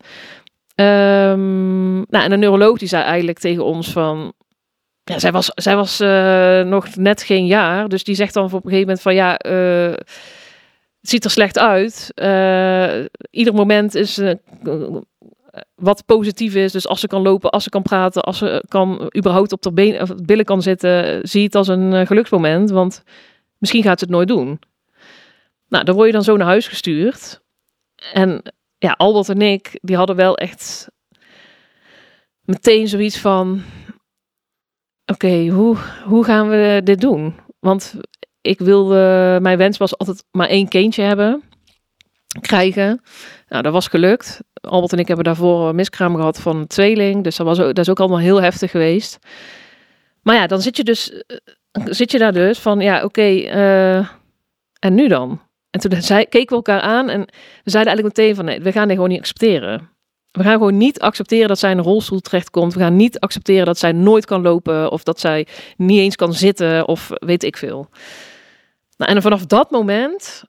[SPEAKER 2] Ehm, nou, en de neuroloog die zei eigenlijk tegen ons van, ja, zij was, zij was nog net geen jaar, dus die zegt dan op een gegeven moment van ja, het ziet er slecht uit. Eh, ieder moment is eh, wat positief is. Dus als ze kan lopen, als ze kan praten, als ze kan überhaupt op de been, of billen kan zitten, zie het als een eh, geluksmoment. Want misschien gaat ze het nooit doen. Nou, dan word je dan zo naar huis gestuurd. En ja, Albert en ik, die hadden wel echt meteen zoiets van: oké, hoe, hoe gaan we dit doen? Want ik wilde, mijn wens was altijd maar één kindje hebben, krijgen. Nou, dat was gelukt. Albert en ik hebben daarvoor een miskraam gehad van een tweeling. Dus dat, was ook, dat is ook allemaal heel heftig geweest. Maar ja, dan zit je dus, eh, zit je daar dus van, ja, oké, eh, en nu dan? En toen (laughs) zei, keken we elkaar aan en we zeiden eigenlijk meteen van, nee, we gaan dit gewoon niet accepteren. We gaan gewoon niet accepteren dat zij in een rolstoel terechtkomt. We gaan niet accepteren dat zij nooit kan lopen of dat zij niet eens kan zitten of weet ik veel. Nou, en vanaf dat moment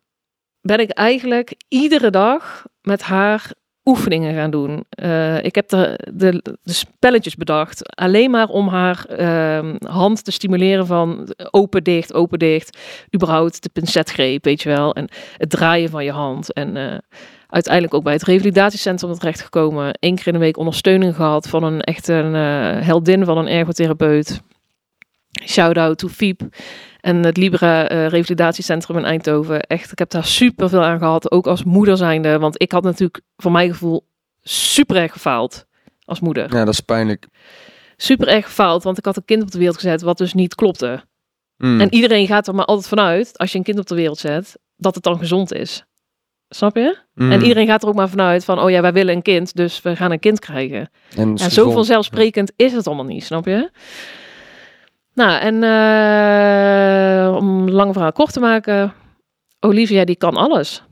[SPEAKER 2] ben ik eigenlijk iedere dag met haar oefeningen gaan doen. Eh, ik heb de, de, spelletjes bedacht, alleen maar om haar ehm, hand te stimuleren van open, dicht, open, dicht. Überhaupt de pincetgreep, weet je wel. En het draaien van je hand. En eh, uiteindelijk ook bij het revalidatiecentrum terechtgekomen. Eén keer in de week ondersteuning gehad van een echt een eh, heldin van een ergotherapeut. Shout-out to Fiep en het Libra eh, Revalidatiecentrum in Eindhoven. Echt, ik heb daar super veel aan gehad, ook als moeder zijnde. Want ik had natuurlijk voor mijn gevoel super erg gefaald als moeder.
[SPEAKER 1] Ja, dat is pijnlijk.
[SPEAKER 2] Super erg gefaald, want ik had een kind op de wereld gezet wat dus niet klopte.
[SPEAKER 1] Mm.
[SPEAKER 2] En iedereen gaat er maar altijd vanuit, als je een kind op de wereld zet, dat het dan gezond is. Snap je?
[SPEAKER 1] Mm.
[SPEAKER 2] En iedereen gaat er ook maar vanuit van, oh ja, wij willen een kind, dus we gaan een kind krijgen.
[SPEAKER 1] En
[SPEAKER 2] Ja, zo vanzelfsprekend is het allemaal niet, snap je? Nou, en eh, om een lang verhaal kort te maken, Olivia die kan alles.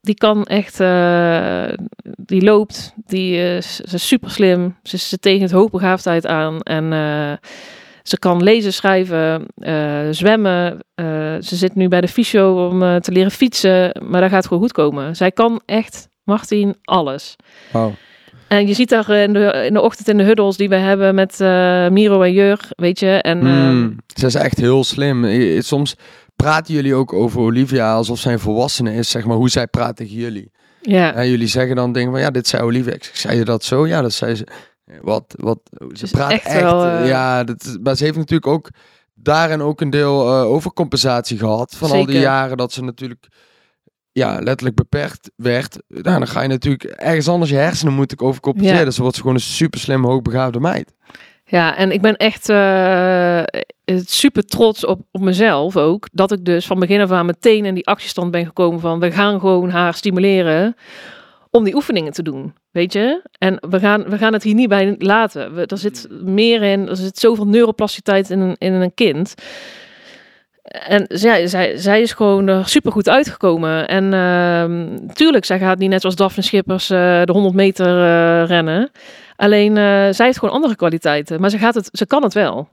[SPEAKER 2] Die kan echt, eh, die loopt, die is, ze is super slim, ze tegen het hoogbegaafdheid aan en eh, ze kan lezen, schrijven, zwemmen. Ze zit nu bij de fysio om te leren fietsen, maar dat gaat gewoon goed komen. Zij kan echt, Martien, alles. En je ziet daar in de, in de ochtend in de huddles die we hebben met eh, Miro en Jur, weet je. En ehm,
[SPEAKER 1] Mm. Ze is echt heel slim. I- Soms praten jullie ook over Olivia alsof zij een volwassene is, zeg maar, hoe zij praat tegen jullie.
[SPEAKER 2] ja,
[SPEAKER 1] En jullie zeggen dan dingen van, ja, dit zei Olivia. Ik zeg, zei je dat zo? Ja, dat zei ze. Wat, wat, ze praat
[SPEAKER 2] echt
[SPEAKER 1] echt,
[SPEAKER 2] wel,
[SPEAKER 1] eh,
[SPEAKER 2] eh,
[SPEAKER 1] ja, dat, is- maar ze heeft natuurlijk ook daarin ook een deel eh, overcompensatie gehad. Van al die jaren dat ze natuurlijk, ja, letterlijk beperkt werd. Nou, dan ga je natuurlijk ergens anders je hersenen moeten overcompenseren.
[SPEAKER 2] Ja.
[SPEAKER 1] Dus wordt ze gewoon een super slim, hoogbegaafde meid.
[SPEAKER 2] ja, en ik ben echt eh, super trots op, op mezelf ook. Dat ik dus van begin af aan meteen in die actiestand ben gekomen van... we gaan gewoon haar stimuleren om die oefeningen te doen, weet je. En we gaan, we gaan het hier niet bij laten. We, er zit meer in, er zit zoveel neuroplasticiteit in in een kind... En zij, zij, zij is gewoon er super goed uitgekomen. En ehm, tuurlijk, zij gaat niet net zoals Daphne Schippers eh, de 100 meter eh, rennen. Alleen, eh, zij heeft gewoon andere kwaliteiten. Maar ze, gaat het, ze kan het wel.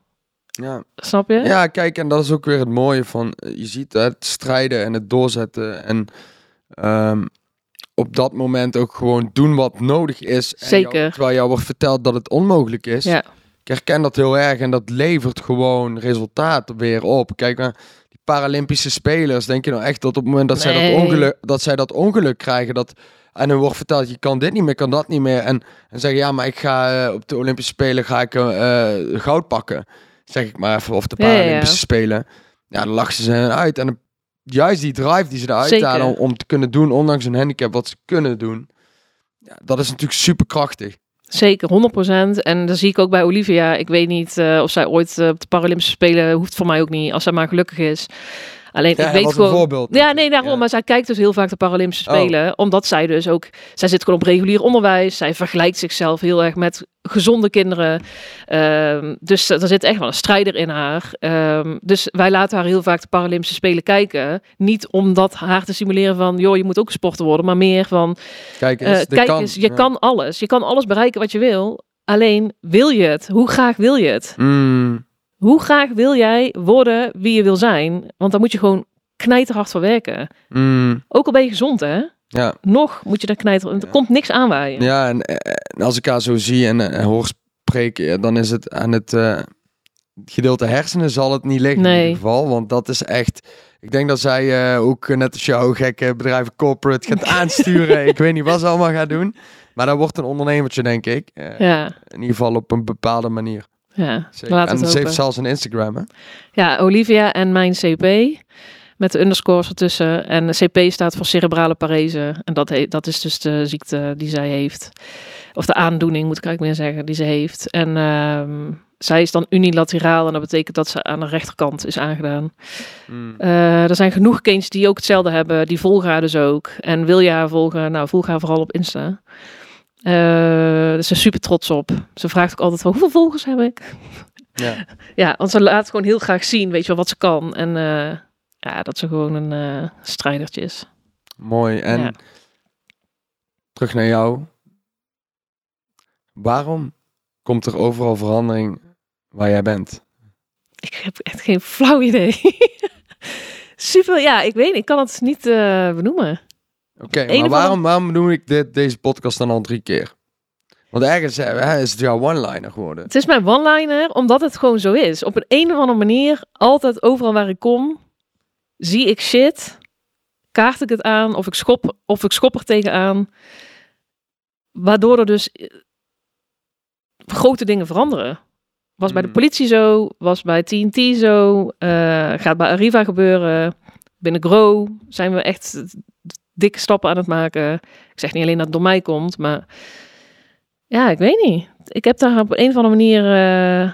[SPEAKER 1] Ja.
[SPEAKER 2] Snap je?
[SPEAKER 1] Ja, kijk, en dat is ook weer het mooie van, je ziet het strijden en het doorzetten en ehm, op dat moment ook gewoon doen wat nodig is. En
[SPEAKER 2] Zeker.
[SPEAKER 1] jou- terwijl jou wordt verteld dat het onmogelijk is.
[SPEAKER 2] Ja.
[SPEAKER 1] Ik herken dat heel erg en dat levert gewoon resultaat weer op. Kijk, maar die Paralympische spelers, denk je nou echt dat op het moment dat, zij, dat, ongeluk, dat zij dat ongeluk krijgen, dat en hun wordt verteld, je kan dit niet meer, kan dat niet meer. En, en zeggen, ja, maar ik ga eh, op de Olympische Spelen ga ik eh, goud pakken. Zeg ik maar even, of de
[SPEAKER 2] Ja, ja, ja.
[SPEAKER 1] Paralympische Spelen. Ja, dan lachen ze hen uit. En juist die drive die ze eruit halen om, om te kunnen doen, ondanks hun handicap, wat ze kunnen doen. Ja, dat is natuurlijk super krachtig.
[SPEAKER 2] Zeker, 100%. En dat zie ik ook bij Olivia. Ik weet niet eh, of zij ooit eh, op de Paralympische Spelen, hoeft voor mij ook niet, als zij maar gelukkig is. Alleen,
[SPEAKER 1] Ja,
[SPEAKER 2] ik weet gewoon...
[SPEAKER 1] voorbeeld.
[SPEAKER 2] Ja, nee, daarom.
[SPEAKER 1] Ja.
[SPEAKER 2] Maar zij kijkt dus heel vaak de Paralympische
[SPEAKER 1] Oh.
[SPEAKER 2] Spelen. Omdat zij dus ook... Zij zit gewoon op regulier onderwijs. Zij vergelijkt zichzelf heel erg met gezonde kinderen. Ehm, dus er zit echt wel een strijder in haar. Ehm, dus wij laten haar heel vaak de Paralympische Spelen kijken. Niet om dat haar te simuleren van... joh, je moet ook sporter worden. Maar meer van...
[SPEAKER 1] Kijk
[SPEAKER 2] eh,
[SPEAKER 1] eens, dit
[SPEAKER 2] kijk
[SPEAKER 1] kan.
[SPEAKER 2] eens, je
[SPEAKER 1] Ja.
[SPEAKER 2] kan alles. Je kan alles bereiken wat je wil. Alleen, wil je het? Hoe graag wil je het?
[SPEAKER 1] Mm,
[SPEAKER 2] Hoe graag wil jij worden wie je wil zijn? Want daar moet je gewoon knijterhard voor werken.
[SPEAKER 1] mm,
[SPEAKER 2] Ook al ben je gezond, hè?
[SPEAKER 1] ja.
[SPEAKER 2] Nog moet je daar knijter... Er
[SPEAKER 1] Ja.
[SPEAKER 2] komt niks aanwaaien.
[SPEAKER 1] ja, en, eh, en als ik haar zo zie en, eh, hoor spreken, dan is het aan het eh, gedeelte hersenen zal het niet liggen in
[SPEAKER 2] Nee.
[SPEAKER 1] ieder geval. Want dat is echt... Ik denk dat zij eh, ook eh, net als jou gekke bedrijven corporate gaat (laughs) aansturen. ik weet niet wat ze allemaal gaat doen. Maar dat wordt een ondernemertje, denk ik. Eh,
[SPEAKER 2] Ja,
[SPEAKER 1] In ieder geval op een bepaalde manier.
[SPEAKER 2] Ja.
[SPEAKER 1] Zeker.
[SPEAKER 2] Laat
[SPEAKER 1] en
[SPEAKER 2] het
[SPEAKER 1] ze heeft zelfs een Instagram, hè?
[SPEAKER 2] Ja, Olivia en mijn CP. Met de underscores ertussen. En de CP staat voor cerebrale parese. En dat, dat is dus de ziekte die zij heeft. Of de aandoening, moet ik eigenlijk meer zeggen, die ze heeft. En ehm, zij is dan unilateraal. En dat betekent dat ze aan de rechterkant is aangedaan.
[SPEAKER 1] Mm.
[SPEAKER 2] Eh, er zijn genoeg kindjes die ook hetzelfde hebben. Die volgen haar dus ook. En wil je haar volgen? Nou, volg haar vooral op Insta. Eh daar is ze super trots op. Ze vraagt ook altijd van, hoeveel volgers heb ik?
[SPEAKER 1] Ja. (laughs)
[SPEAKER 2] Ja, want ze laat gewoon heel graag zien, weet je wel, wat ze kan. En eh, ja, dat ze gewoon een eh strijdertje is.
[SPEAKER 1] Mooi. En
[SPEAKER 2] Ja.
[SPEAKER 1] terug naar jou. Waarom komt er overal verandering waar jij bent?
[SPEAKER 2] Ik heb echt geen flauw idee. (laughs) super, ja, ik weet niet. Ik kan het niet benoemen.
[SPEAKER 1] Oké, maar waarom, waarom doe ik dit, deze podcast dan al drie keer? Want ergens eh, hè, is het jouw one-liner geworden.
[SPEAKER 2] Het is mijn one-liner, omdat het gewoon zo is. Op een, een of andere manier, altijd overal waar ik kom, zie ik shit kaart ik het aan of ik schop, of ik schop er tegenaan. Waardoor er dus eh, grote dingen veranderen. Was bij de
[SPEAKER 1] Mm.
[SPEAKER 2] politie zo, was bij TNT zo, eh, gaat bij Arriva gebeuren. Binnen Grow zijn we echt dikke stappen aan het maken. Ik zeg niet alleen dat het door mij komt, maar ja, ik weet niet. Ik heb daar op een of andere manier eh,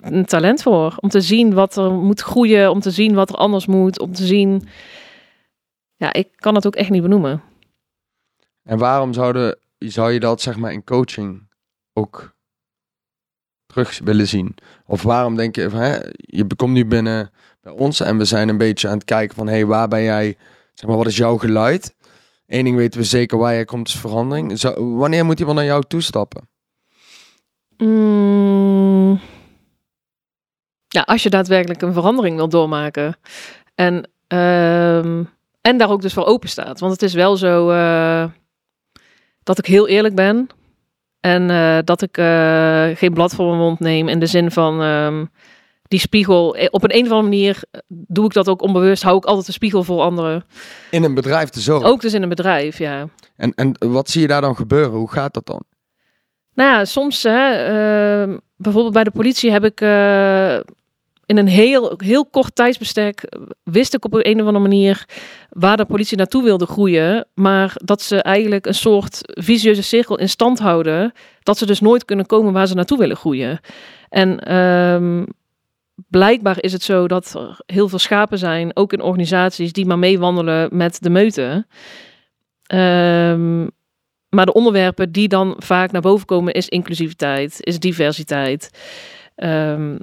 [SPEAKER 2] een talent voor. Om te zien wat er moet groeien, om te zien wat er anders moet, om te zien... Ja, ik kan het ook echt niet benoemen.
[SPEAKER 1] En waarom zouden, zou je dat zeg maar in coaching ook terug willen zien? Of waarom denk je, van, hè, je komt nu binnen bij ons en we zijn een beetje aan het kijken van, hé, hey, waar ben jij, zeg maar, wat is jouw geluid? Eén ding weten we zeker, waar jij komt is verandering. Wanneer moet iemand naar jou toestappen?
[SPEAKER 2] Mm. Ja, als je daadwerkelijk een verandering wil doormaken. En, ehm, en daar ook dus voor open staat. Want het is wel zo eh, dat ik heel eerlijk ben. En eh, dat ik eh, geen blad voor mijn mond neem. In de zin van ehm, die spiegel. Eh, Op een, een of andere manier doe ik dat ook onbewust. Hou ik altijd de spiegel voor anderen.
[SPEAKER 1] In een bedrijf te zorgen.
[SPEAKER 2] Ook dus in een bedrijf, ja.
[SPEAKER 1] En, en wat zie je daar dan gebeuren? Hoe gaat dat dan?
[SPEAKER 2] Nou ja, soms, hè, ehm, bijvoorbeeld bij de politie heb ik eh, in een heel, heel kort tijdsbestek, eh, wist ik op een of andere manier waar de politie naartoe wilde groeien, maar dat ze eigenlijk een soort visieuze cirkel in stand houden, dat ze dus nooit kunnen komen waar ze naartoe willen groeien. En ehm, blijkbaar is het zo dat er heel veel schapen zijn, ook in organisaties, die maar meewandelen met de meute. Ehm, maar de onderwerpen die dan vaak naar boven komen is inclusiviteit, is diversiteit. Ehm,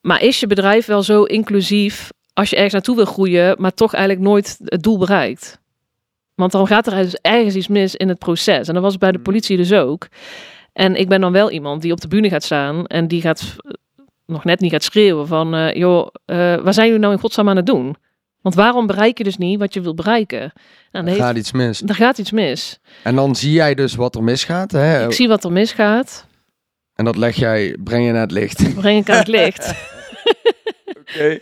[SPEAKER 2] maar is je bedrijf wel zo inclusief als je ergens naartoe wil groeien, maar toch eigenlijk nooit het doel bereikt? Want dan gaat er dus ergens iets mis in het proces. En dat was bij de politie dus ook. En ik ben dan wel iemand die op de bühne gaat staan en die gaat nog net niet gaat schreeuwen van, eh, joh, eh, waar zijn jullie nou in godsnaam aan het doen? Want waarom bereik je dus niet wat je wil bereiken? Nou,
[SPEAKER 1] Er
[SPEAKER 2] heeft-
[SPEAKER 1] gaat iets mis.
[SPEAKER 2] er gaat iets mis.
[SPEAKER 1] En dan zie jij dus wat er misgaat. Hè?
[SPEAKER 2] Ik zie wat er misgaat.
[SPEAKER 1] En dat leg jij, breng je naar het licht. (laughs)
[SPEAKER 2] Breng ik aan het licht. (laughs) (laughs)
[SPEAKER 1] Oké.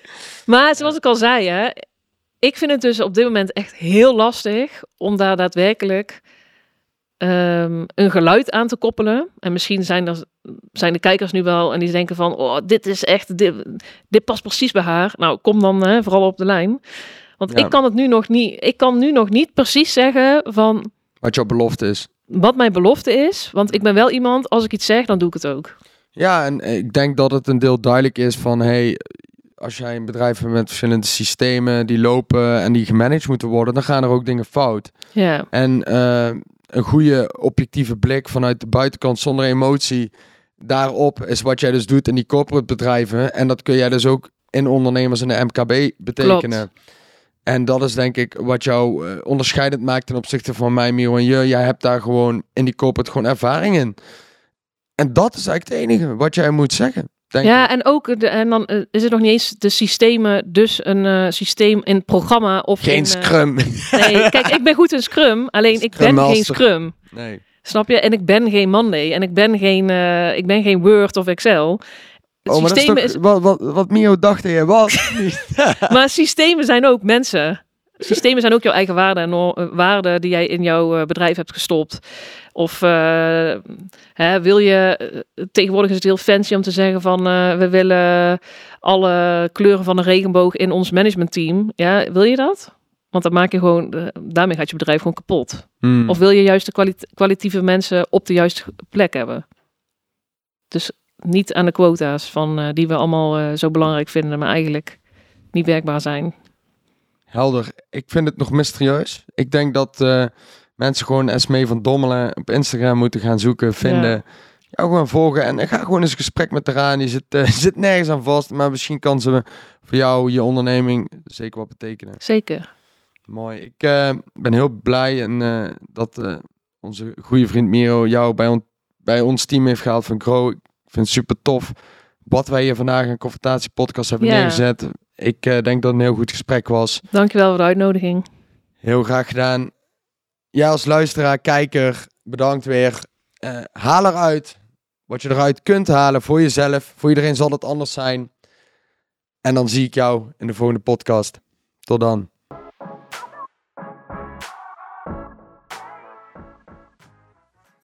[SPEAKER 2] Maar zoals ik al zei, hè, ik vind het dus op dit moment echt heel lastig om daar daadwerkelijk ehm, een geluid aan te koppelen. En misschien zijn, er, zijn de kijkers nu wel en die denken van, oh, dit is echt, dit, dit past precies bij haar. Nou, kom dan hè, vooral op de lijn. Want
[SPEAKER 1] Ja.
[SPEAKER 2] ik kan het nu nog niet, ik kan nu nog niet precies zeggen van
[SPEAKER 1] Wat jouw belofte is.
[SPEAKER 2] wat mijn belofte is. Want ik ben wel iemand, als ik iets zeg, dan doe ik het ook.
[SPEAKER 1] Ja, en ik denk dat het een deel duidelijk is van, hey, als jij een bedrijf hebt met verschillende systemen die lopen en die gemanaged moeten worden, dan gaan er ook dingen fout.
[SPEAKER 2] Ja,
[SPEAKER 1] En eh, een goede objectieve blik vanuit de buitenkant zonder emotie daarop is wat jij dus doet in die corporate bedrijven. En dat kun jij dus ook in ondernemers in de MKB betekenen. En dat is denk ik wat jou eh, onderscheidend maakt ten opzichte van mij, Miro en je. Jij hebt daar gewoon in die corporate gewoon ervaring in. En dat is eigenlijk het enige wat jij moet zeggen. Denk
[SPEAKER 2] ja
[SPEAKER 1] ik.
[SPEAKER 2] en ook, de, en dan eh, is het nog niet eens de systemen, dus een eh, systeem in het programma of
[SPEAKER 1] Geen
[SPEAKER 2] in, eh,
[SPEAKER 1] scrum.
[SPEAKER 2] nee, kijk, ik ben goed in Scrum, alleen ik ben geen. Scrum.
[SPEAKER 1] nee.
[SPEAKER 2] Snap je? En ik ben geen Monday en ik ben geen, ik ben geen Word of Excel.
[SPEAKER 1] Oh, maar dat is toch wat, wat, wat Mio dacht dat je was. (laughs)
[SPEAKER 2] Maar systemen zijn ook mensen. Systemen zijn ook jouw eigen waarden en eh, waarden die jij in jouw eh, bedrijf hebt gestopt. Of eh, hè, wil je, tegenwoordig is het heel fancy om te zeggen van we willen alle kleuren van de regenboog in ons managementteam. Ja, wil je dat? Want dan maak je gewoon, daarmee gaat je bedrijf gewoon kapot.
[SPEAKER 1] Hmm.
[SPEAKER 2] Of wil je juist de kwali- kwalitatieve mensen op de juiste plek hebben? Dus niet aan de quota's van die we allemaal zo belangrijk vinden, maar eigenlijk niet werkbaar zijn.
[SPEAKER 1] Helder. Ik vind het nog mysterieus. Ik denk dat eh, mensen gewoon Esmee van Dommelen op Instagram moeten gaan zoeken, vinden.
[SPEAKER 2] Ja.
[SPEAKER 1] Jou gewoon volgen en ga gewoon eens een gesprek met haar aan. Die zit, eh, (laughs) zit nergens aan vast, maar misschien kan ze voor jou, je onderneming, zeker wat betekenen.
[SPEAKER 2] Zeker.
[SPEAKER 1] Mooi. Ik eh, ben heel blij en, dat onze goede vriend Miro jou bij, on- bij ons team heeft gehaald van Grow. Ik vind het super tof wat wij hier vandaag een confrontatiepodcast hebben
[SPEAKER 2] Ja.
[SPEAKER 1] neergezet. Ik eh, denk dat het een heel goed gesprek was.
[SPEAKER 2] Dankjewel voor de uitnodiging.
[SPEAKER 1] Heel graag gedaan. Jij als luisteraar, kijker, bedankt weer. Eh, haal eruit wat je eruit kunt halen voor jezelf. Voor iedereen zal het anders zijn. En dan zie ik jou in de volgende podcast. Tot dan.